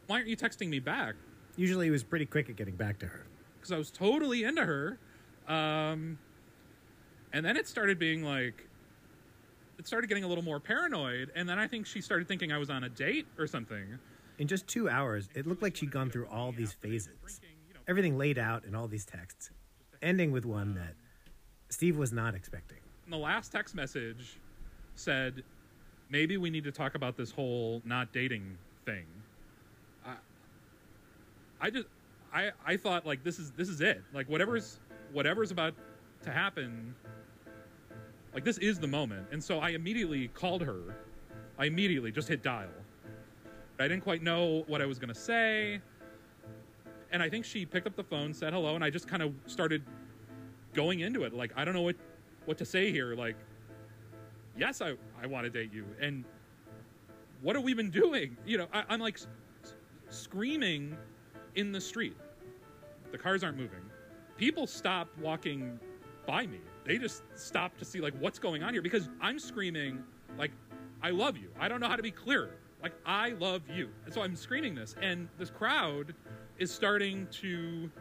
why aren't you texting me back Usually he was pretty quick at getting back to her. Because i was totally into her um, and then it started being like it started getting a little more paranoid and then i think she started thinking i was on a date or something In just two hours, it looked like she'd gone through all these phases. Everything laid out in all these texts, ending with one that Steve was not expecting. and the last text message said maybe we need to talk about this whole not dating thing I, I just I I thought like this is this is it. Like whatever's whatever's about to happen like this is the moment. And so I immediately called her. I immediately just hit dial. I didn't quite know what I was to say. And I think she picked up the phone, said hello, and I just kind of started going into it like I don't know what what to say here like yes, I I want to date you. And what have we been doing? You know, I, I'm like s- screaming in the street. The cars aren't moving. People stop walking by me. They just stop to see like what's going on here because I'm screaming like I love you. I don't know how to be clearer. Like I love you. And so I'm screaming this and this crowd is starting to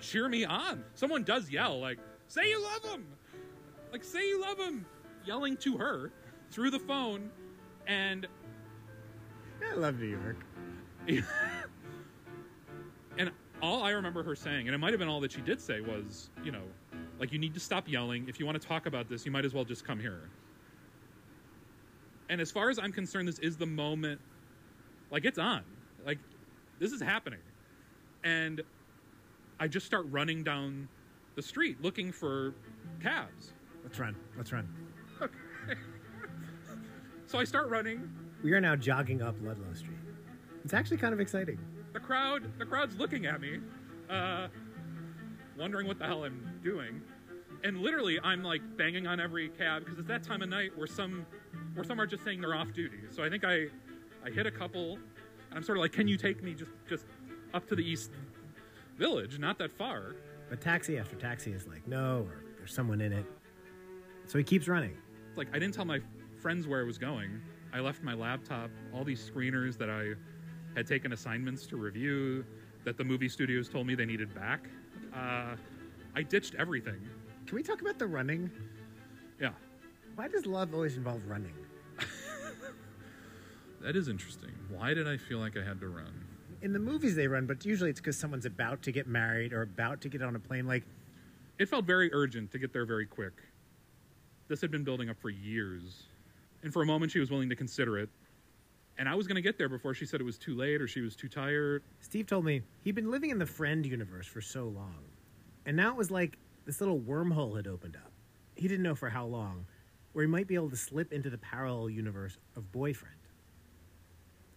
cheer me on. Someone does yell like say you love him. Like say you love him yelling to her through the phone and I love New York. and all I remember her saying, and it might have been all that she did say, was, you know, like, you need to stop yelling. If you want to talk about this, you might as well just come here. And as far as I'm concerned, this is the moment, like, it's on. Like, this is happening. And I just start running down the street looking for cabs. Let's run. Let's run. Okay. So I start running. We are now jogging up Ludlow Street. It's actually kind of exciting. The crowd the crowd's looking at me uh wondering what the hell i'm doing. And literally i'm like banging on every cab because it's that time of night where some where some are just saying they're off duty. So i think i i hit a couple and i'm sort of like can you take me just just up to the east village? Not that far. But taxi after taxi is like, no, or there's someone in it. So he keeps running. it's like i didn't tell my friends where i was going. I left my laptop all these screeners that i had taken assignments to review that the movie studios told me they needed back. Uh, i ditched everything. Can we talk about the running? yeah. Why does love always involve running? that is interesting. Why did i feel like i had to run? In the movies they run, but usually it's because someone's about to get married or about to get on a plane. Like, it felt very urgent to get there very quick. This had been building up for years. And for a moment she was willing to consider it and i was going to get there before she said it was too late or she was too tired Steve told me he'd been living in the friend universe for so long. And now it was like this little wormhole had opened up. He didn't know for how long, where he might be able to slip into the parallel universe of boyfriend.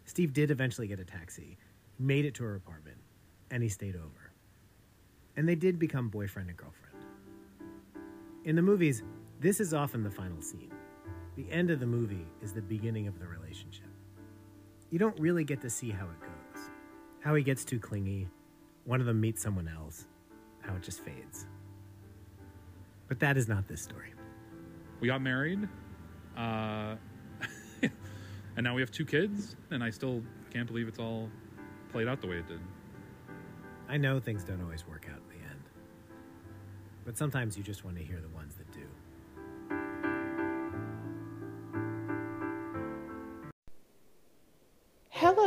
Steve did eventually get a taxi, made it to her apartment, and he stayed over. And they did become boyfriend and girlfriend. In the movies, this is often the final scene. The end of the movie is the beginning of the relationship. You don't really get to see how it goes. How he gets too clingy, one of them meets someone else, how it just fades. But that is not this story. we got married uh, and now we have two kids and i still can't believe it's all played out the way it did. I know things don't always work out in the end, but sometimes you just want to hear the ones that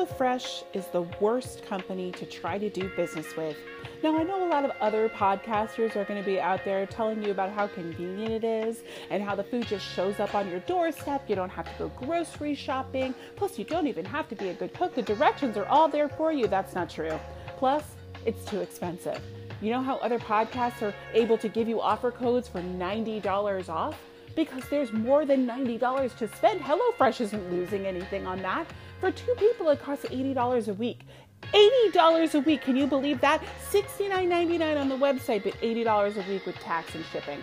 HelloFresh is the worst company to try to do business with. Now, I know a lot of other podcasters are going to be out there telling you about how convenient it is and how the food just shows up on your doorstep. You don't have to go grocery shopping. Plus, you don't even have to be a good cook. The directions are all there for you. That's not true. Plus, it's too expensive. You know how other podcasts are able to give you offer codes for $90 off? Because there's more than $90 to spend. HelloFresh isn't losing anything on that. For two people, it costs $80 a week. $80 a week. Can you believe that? $69.99 on the website, but $80 a week with tax and shipping.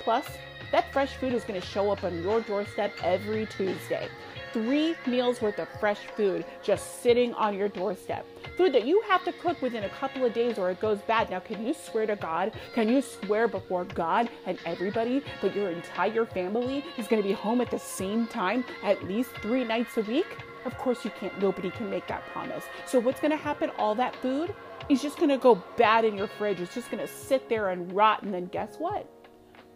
Plus, that fresh food is going to show up on your doorstep every Tuesday. Three meals worth of fresh food just sitting on your doorstep. Food that you have to cook within a couple of days or it goes bad. Now, can you swear to God? Can you swear before God and everybody that your entire family is going to be home at the same time at least three nights a week? Of course, you can't. Nobody can make that promise. So, what's going to happen? All that food is just going to go bad in your fridge. It's just going to sit there and rot. And then, guess what?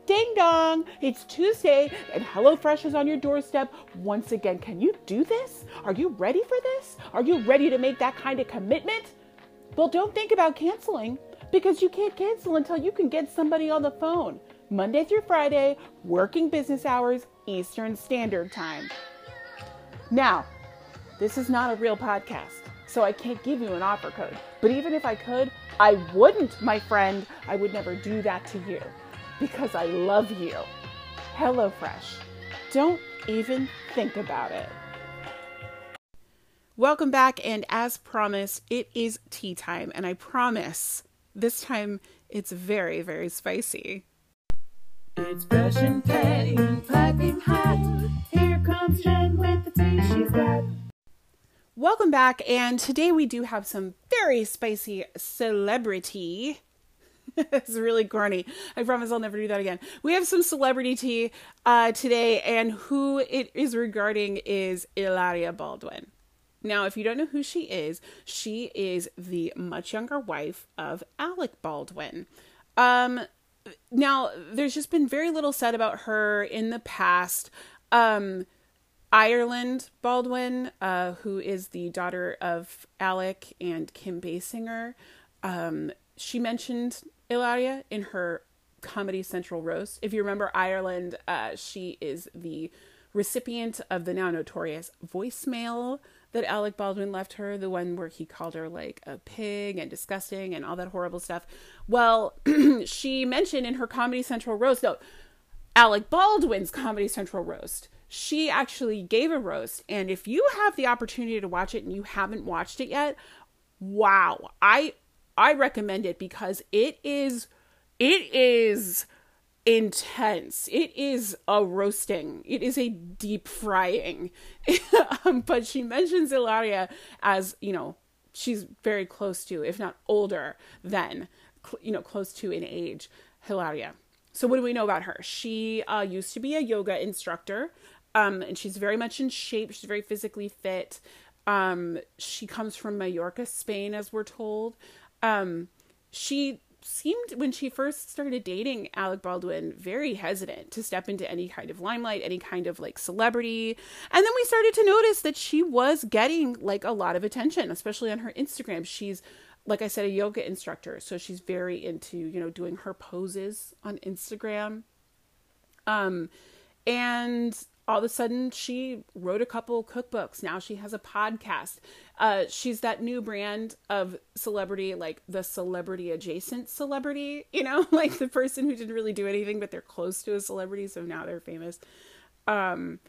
Ding dong! It's Tuesday and HelloFresh is on your doorstep once again. Can you do this? Are you ready for this? Are you ready to make that kind of commitment? Well, don't think about canceling because you can't cancel until you can get somebody on the phone. Monday through Friday, working business hours, Eastern Standard Time. Now, this is not a real podcast. So I can't give you an offer code. But even if I could, I wouldn't, my friend. I would never do that to you because I love you. HelloFresh. Don't even think about it. Welcome back, and as promised, it is tea time, and I promise this time it's very, very spicy. It's fresh and petty, piping hot. Here comes Jen with the tea she's got. Welcome back, and today we do have some very spicy celebrity. it's really corny. I promise I'll never do that again. We have some celebrity tea uh, today, and who it is regarding is Ilaria Baldwin. Now, if you don't know who she is, she is the much younger wife of Alec Baldwin. Um, now, there's just been very little said about her in the past. Um, Ireland Baldwin, uh, who is the daughter of Alec and Kim Basinger, um, she mentioned Ilaria in her Comedy Central roast. If you remember Ireland, uh, she is the recipient of the now notorious voicemail that Alec Baldwin left her, the one where he called her like a pig and disgusting and all that horrible stuff. Well, she mentioned in her Comedy Central roast, no, Alec Baldwin's Comedy Central roast, she actually gave a roast. And if you have the opportunity to watch it and you haven't watched it yet, wow, I I recommend it because it is it is intense. It is a roasting. It is a deep frying. um, but she mentions Hilaria as, you know, she's very close to, if not older than, you know, close to in age, Hilaria. So what do we know about her? She uh, used to be a yoga instructor, um, and she's very much in shape. She's very physically fit. Um, she comes from Mallorca, Spain, as we're told. Um, she seemed when she first started dating Alec Baldwin very hesitant to step into any kind of limelight, any kind of like celebrity. And then we started to notice that she was getting like a lot of attention, especially on her Instagram. She's like I said a yoga instructor, so she's very into, you know, doing her poses on Instagram. Um and all of a sudden she wrote a couple cookbooks. Now she has a podcast. Uh, she's that new brand of celebrity like the celebrity adjacent celebrity you know like the person who didn't really do anything but they're close to a celebrity so now they're famous. Um,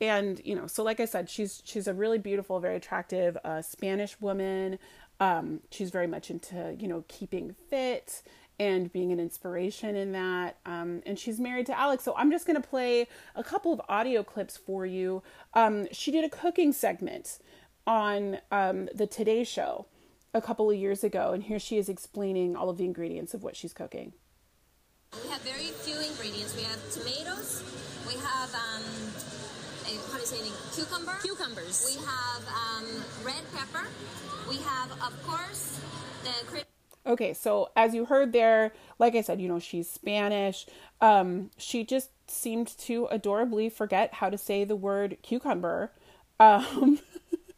and you know so like i said she's she's a really beautiful very attractive uh, spanish woman. Um, she's very much into you know keeping fit and being an inspiration in that. Um, and she's married to Alex. So I'm just going to play a couple of audio clips for you. Um, she did a cooking segment on um, the Today Show a couple of years ago. And here she is explaining all of the ingredients of what she's cooking. We have very few ingredients. We have tomatoes. We have um, a, how do you say it? Cucumber. Cucumbers. We have um, red pepper. We have, of course, the. Okay, so as you heard there, like I said, you know, she's Spanish. Um, she just seemed to adorably forget how to say the word cucumber um,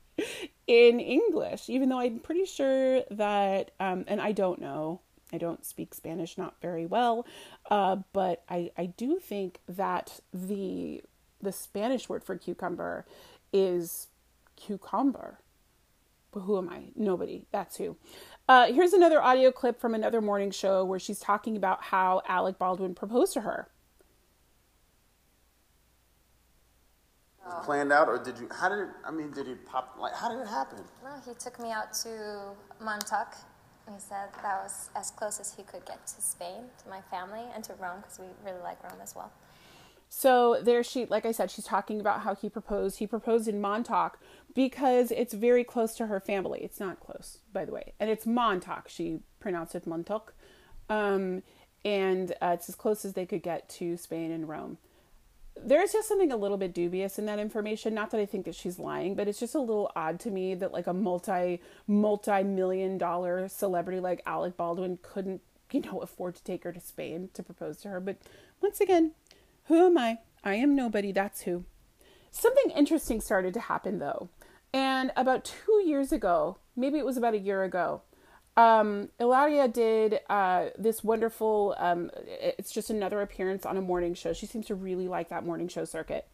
in English, even though I'm pretty sure that, um, and I don't know, I don't speak Spanish not very well, uh, but I, I do think that the the Spanish word for cucumber is cucumber. But who am I? Nobody. That's who. Uh, here's another audio clip from another morning show where she's talking about how Alec Baldwin proposed to her. Planned out, or did you? How did it? I mean, did it pop? Like, how did it happen? No, he took me out to Montauk. And he said that was as close as he could get to Spain, to my family, and to Rome because we really like Rome as well. So there she like I said she's talking about how he proposed. He proposed in Montauk because it's very close to her family. It's not close, by the way. And it's Montauk. She pronounced it Montauk. Um, and uh, it's as close as they could get to Spain and Rome. There's just something a little bit dubious in that information. Not that I think that she's lying, but it's just a little odd to me that like a multi multi million dollar celebrity like Alec Baldwin couldn't, you know, afford to take her to Spain to propose to her. But once again, who am I? I am nobody, that's who. Something interesting started to happen though. And about two years ago, maybe it was about a year ago, um, Hilaria did uh, this wonderful, um, it's just another appearance on a morning show. She seems to really like that morning show circuit.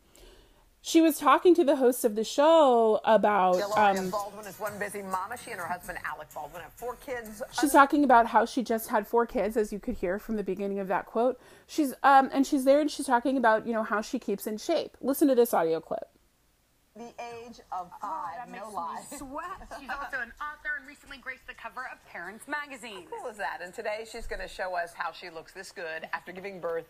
She was talking to the host of the show about Hilaria um, Baldwin is one busy mama. She and her husband Alec Baldwin have four kids. she's talking about how she just had four kids as you could hear from the beginning of that quote she's um and she's there and she's talking about you know how she keeps in shape listen to this audio clip the age of five. no lie. Sweat. She's also an author and recently graced the cover of Parents Magazine. How cool is that? And today she's going to show us how she looks this good after giving birth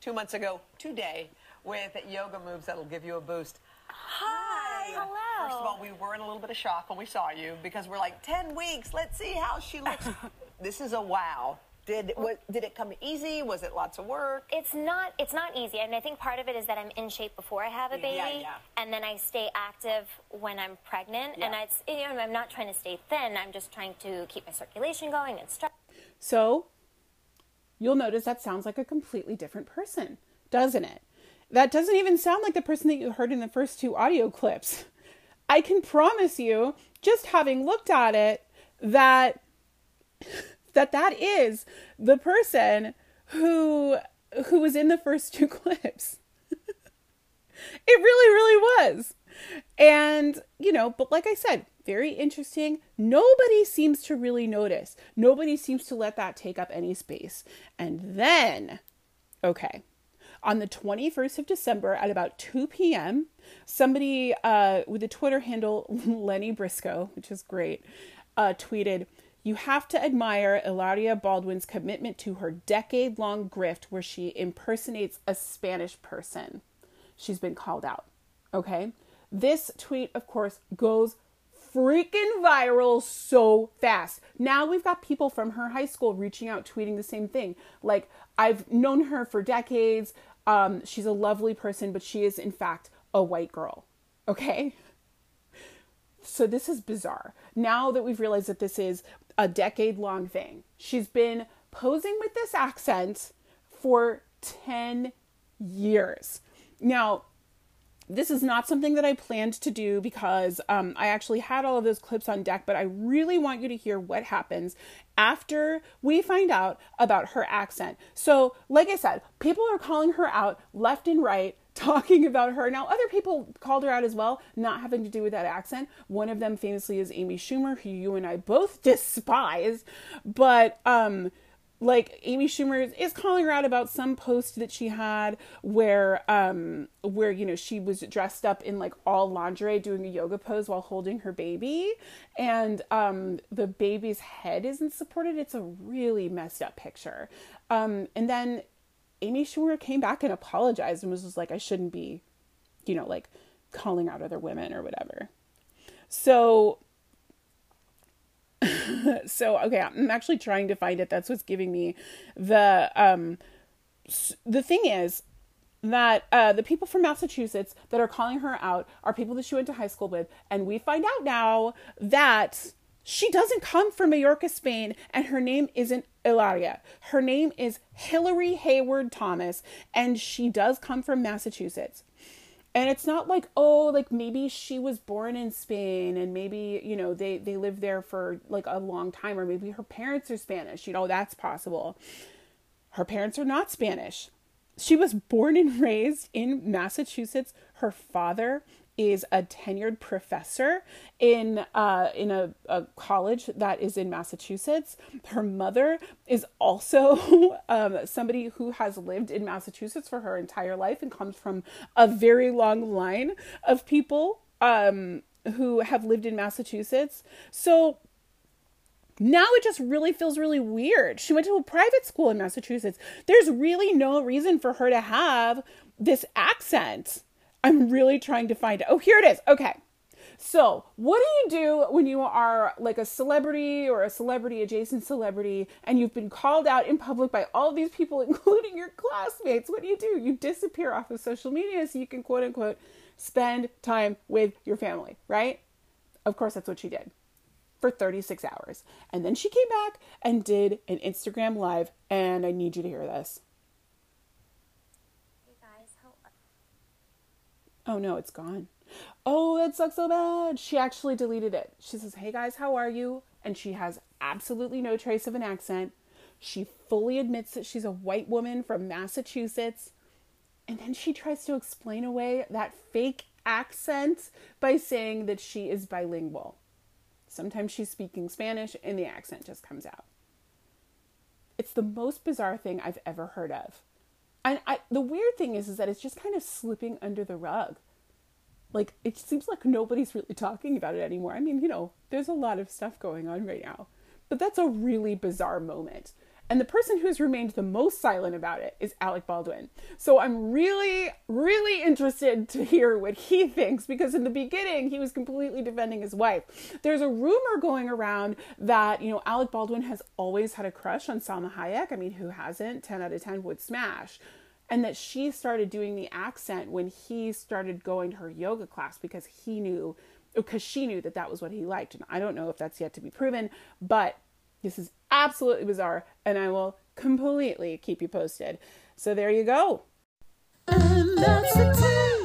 two months ago today with yoga moves that'll give you a boost. Hi. Hello. First of all, we were in a little bit of shock when we saw you because we're like, 10 weeks, let's see how she looks. this is a wow. Did, what, did it come easy? Was it lots of work? It's not. It's not easy, and I think part of it is that I'm in shape before I have a baby, Yeah, yeah. and then I stay active when I'm pregnant. And Yeah. it's you know I'm not trying to stay thin. I'm just trying to keep my circulation going and stretch. So you'll notice that sounds like a completely different person, doesn't it? That doesn't even sound like the person that you heard in the first two audio clips. I can promise you, just having looked at it, that that that is the person who who was in the first two clips. It really, really was. And, you know, but like I said, very interesting. Nobody seems to really notice. Nobody seems to let that take up any space. And then, okay, on the 21st of December at about 2 p.m., somebody uh, with the Twitter handle Lenny Briscoe, which is great, uh, tweeted, You have to admire Hilaria Baldwin's commitment to her decade long grift where she impersonates a Spanish person. She's been called out. Okay? This tweet, of course, goes freaking viral so fast. Now we've got people from her high school reaching out, tweeting the same thing. Like, I've known her for decades. Um, she's a lovely person, but she is, in fact, a white girl. Okay? So this is bizarre. Now that we've realized that this is a decade long thing, she's been posing with this accent for 10 years. Now, this is not something that I planned to do because um, I actually had all of those clips on deck, but I really want you to hear what happens after we find out about her accent. So, like I said, people are calling her out left and right, talking about her. Now, other people called her out as well, not having to do with that accent. One of them famously is Amy Schumer, who you and I both despise, but um like Amy Schumer is, calling her out about some post that she had where um where you know she was dressed up in like all lingerie doing a yoga pose while holding her baby. And um the baby's head isn't supported. It's a really messed up picture. Um and then Amy Schumer came back and apologized and was just like I shouldn't be you know like calling out other women or whatever. So so okay i'm actually trying to find it that's what's giving me the um the thing is that uh, the people from Massachusetts that are calling her out are people that she went to high school with, and we find out now that she doesn't come from Mallorca, Spain, and her name isn't Hilaria. Her name is Hillary Hayward Thomas, and she does come from Massachusetts. And it's not like, oh, like maybe she was born in Spain and maybe, you know, they, they lived there for like a long time, or maybe her parents are Spanish. You know, that's possible. Her parents are not Spanish. She was born and raised in Massachusetts. Her father is a tenured professor in uh, in a, a college that is in Massachusetts. Her mother is also um, somebody who has lived in Massachusetts for her entire life and comes from a very long line of people um, who have lived in Massachusetts. So now it just really feels really weird. She went to a private school in Massachusetts. There's really no reason for her to have this accent. I'm really trying to find it. Oh, here it is. Okay. So, what do you do when you are like a celebrity or a celebrity adjacent celebrity and you've been called out in public by all these people, including your classmates? What do you do? You disappear off of social media so you can quote unquote spend time with your family, right? Of course, that's what she did for 36 hours. And then she came back and did an Instagram live, and I need you to hear this. Hey guys, how Oh no, it's gone. Oh, that sucks so bad. She actually deleted it. She says, Hey guys, how are you? And she has absolutely no trace of an accent. She fully admits that she's a white woman from Massachusetts. And then she tries to explain away that fake accent by saying that she is bilingual. Sometimes she's speaking Spanish and the accent just comes out. It's the most bizarre thing I've ever heard of. And I, the weird thing is, is that it's just kind of slipping under the rug. Like, it seems like nobody's really talking about it anymore. I mean, you know, there's a lot of stuff going on right now. But that's a really bizarre moment. And the person who's remained the most silent about it is Alec Baldwin. So I'm really, really interested to hear what he thinks because in the beginning he was completely defending his wife. There's a rumor going around that, you know, Alec Baldwin has always had a crush on Salma Hayek. I mean, who hasn't? 10 out of 10 would smash. And that she started doing the accent when he started going to her yoga class because he knew, because she knew that that was what he liked. And I don't know if that's yet to be proven, but this is absolutely bizarre, and I will completely keep you posted. So there you go. And that's the.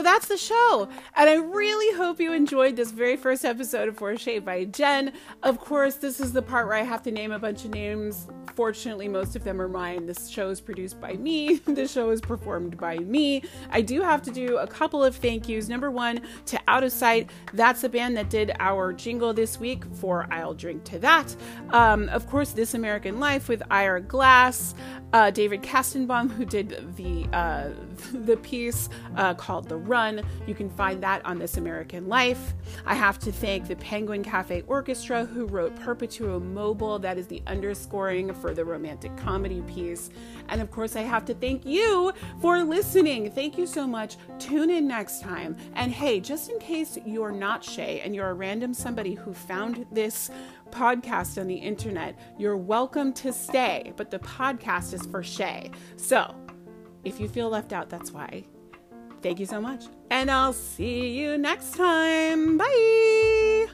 So that's the show. And I really hope you enjoyed this very first episode of For Shay by Jen. Of course, this is the part where I have to name a bunch of names. Fortunately, most of them are mine. This show is produced by me. this show is performed by me. I do have to do a couple of thank yous. Number one, to Out of Sight. That's the band that did our jingle this week for I'll Drink to That. Um, of course, This American Life with Ira Glass. Uh, David Kestenbaum, who did the uh, the piece uh, called The Run. You can find that on This American Life. I have to thank the Penguin Cafe Orchestra, who wrote Perpetuum Mobile. That is the underscoring for the romantic comedy piece. And of course, I have to thank you for listening. Thank you so much. Tune in next time. And hey, just in case you're not Shay and you're a random somebody who found this podcast on the internet, you're welcome to stay, but the podcast is for Shay. So, if you feel left out, that's why. Thank you so much. And I'll see you next time. Bye.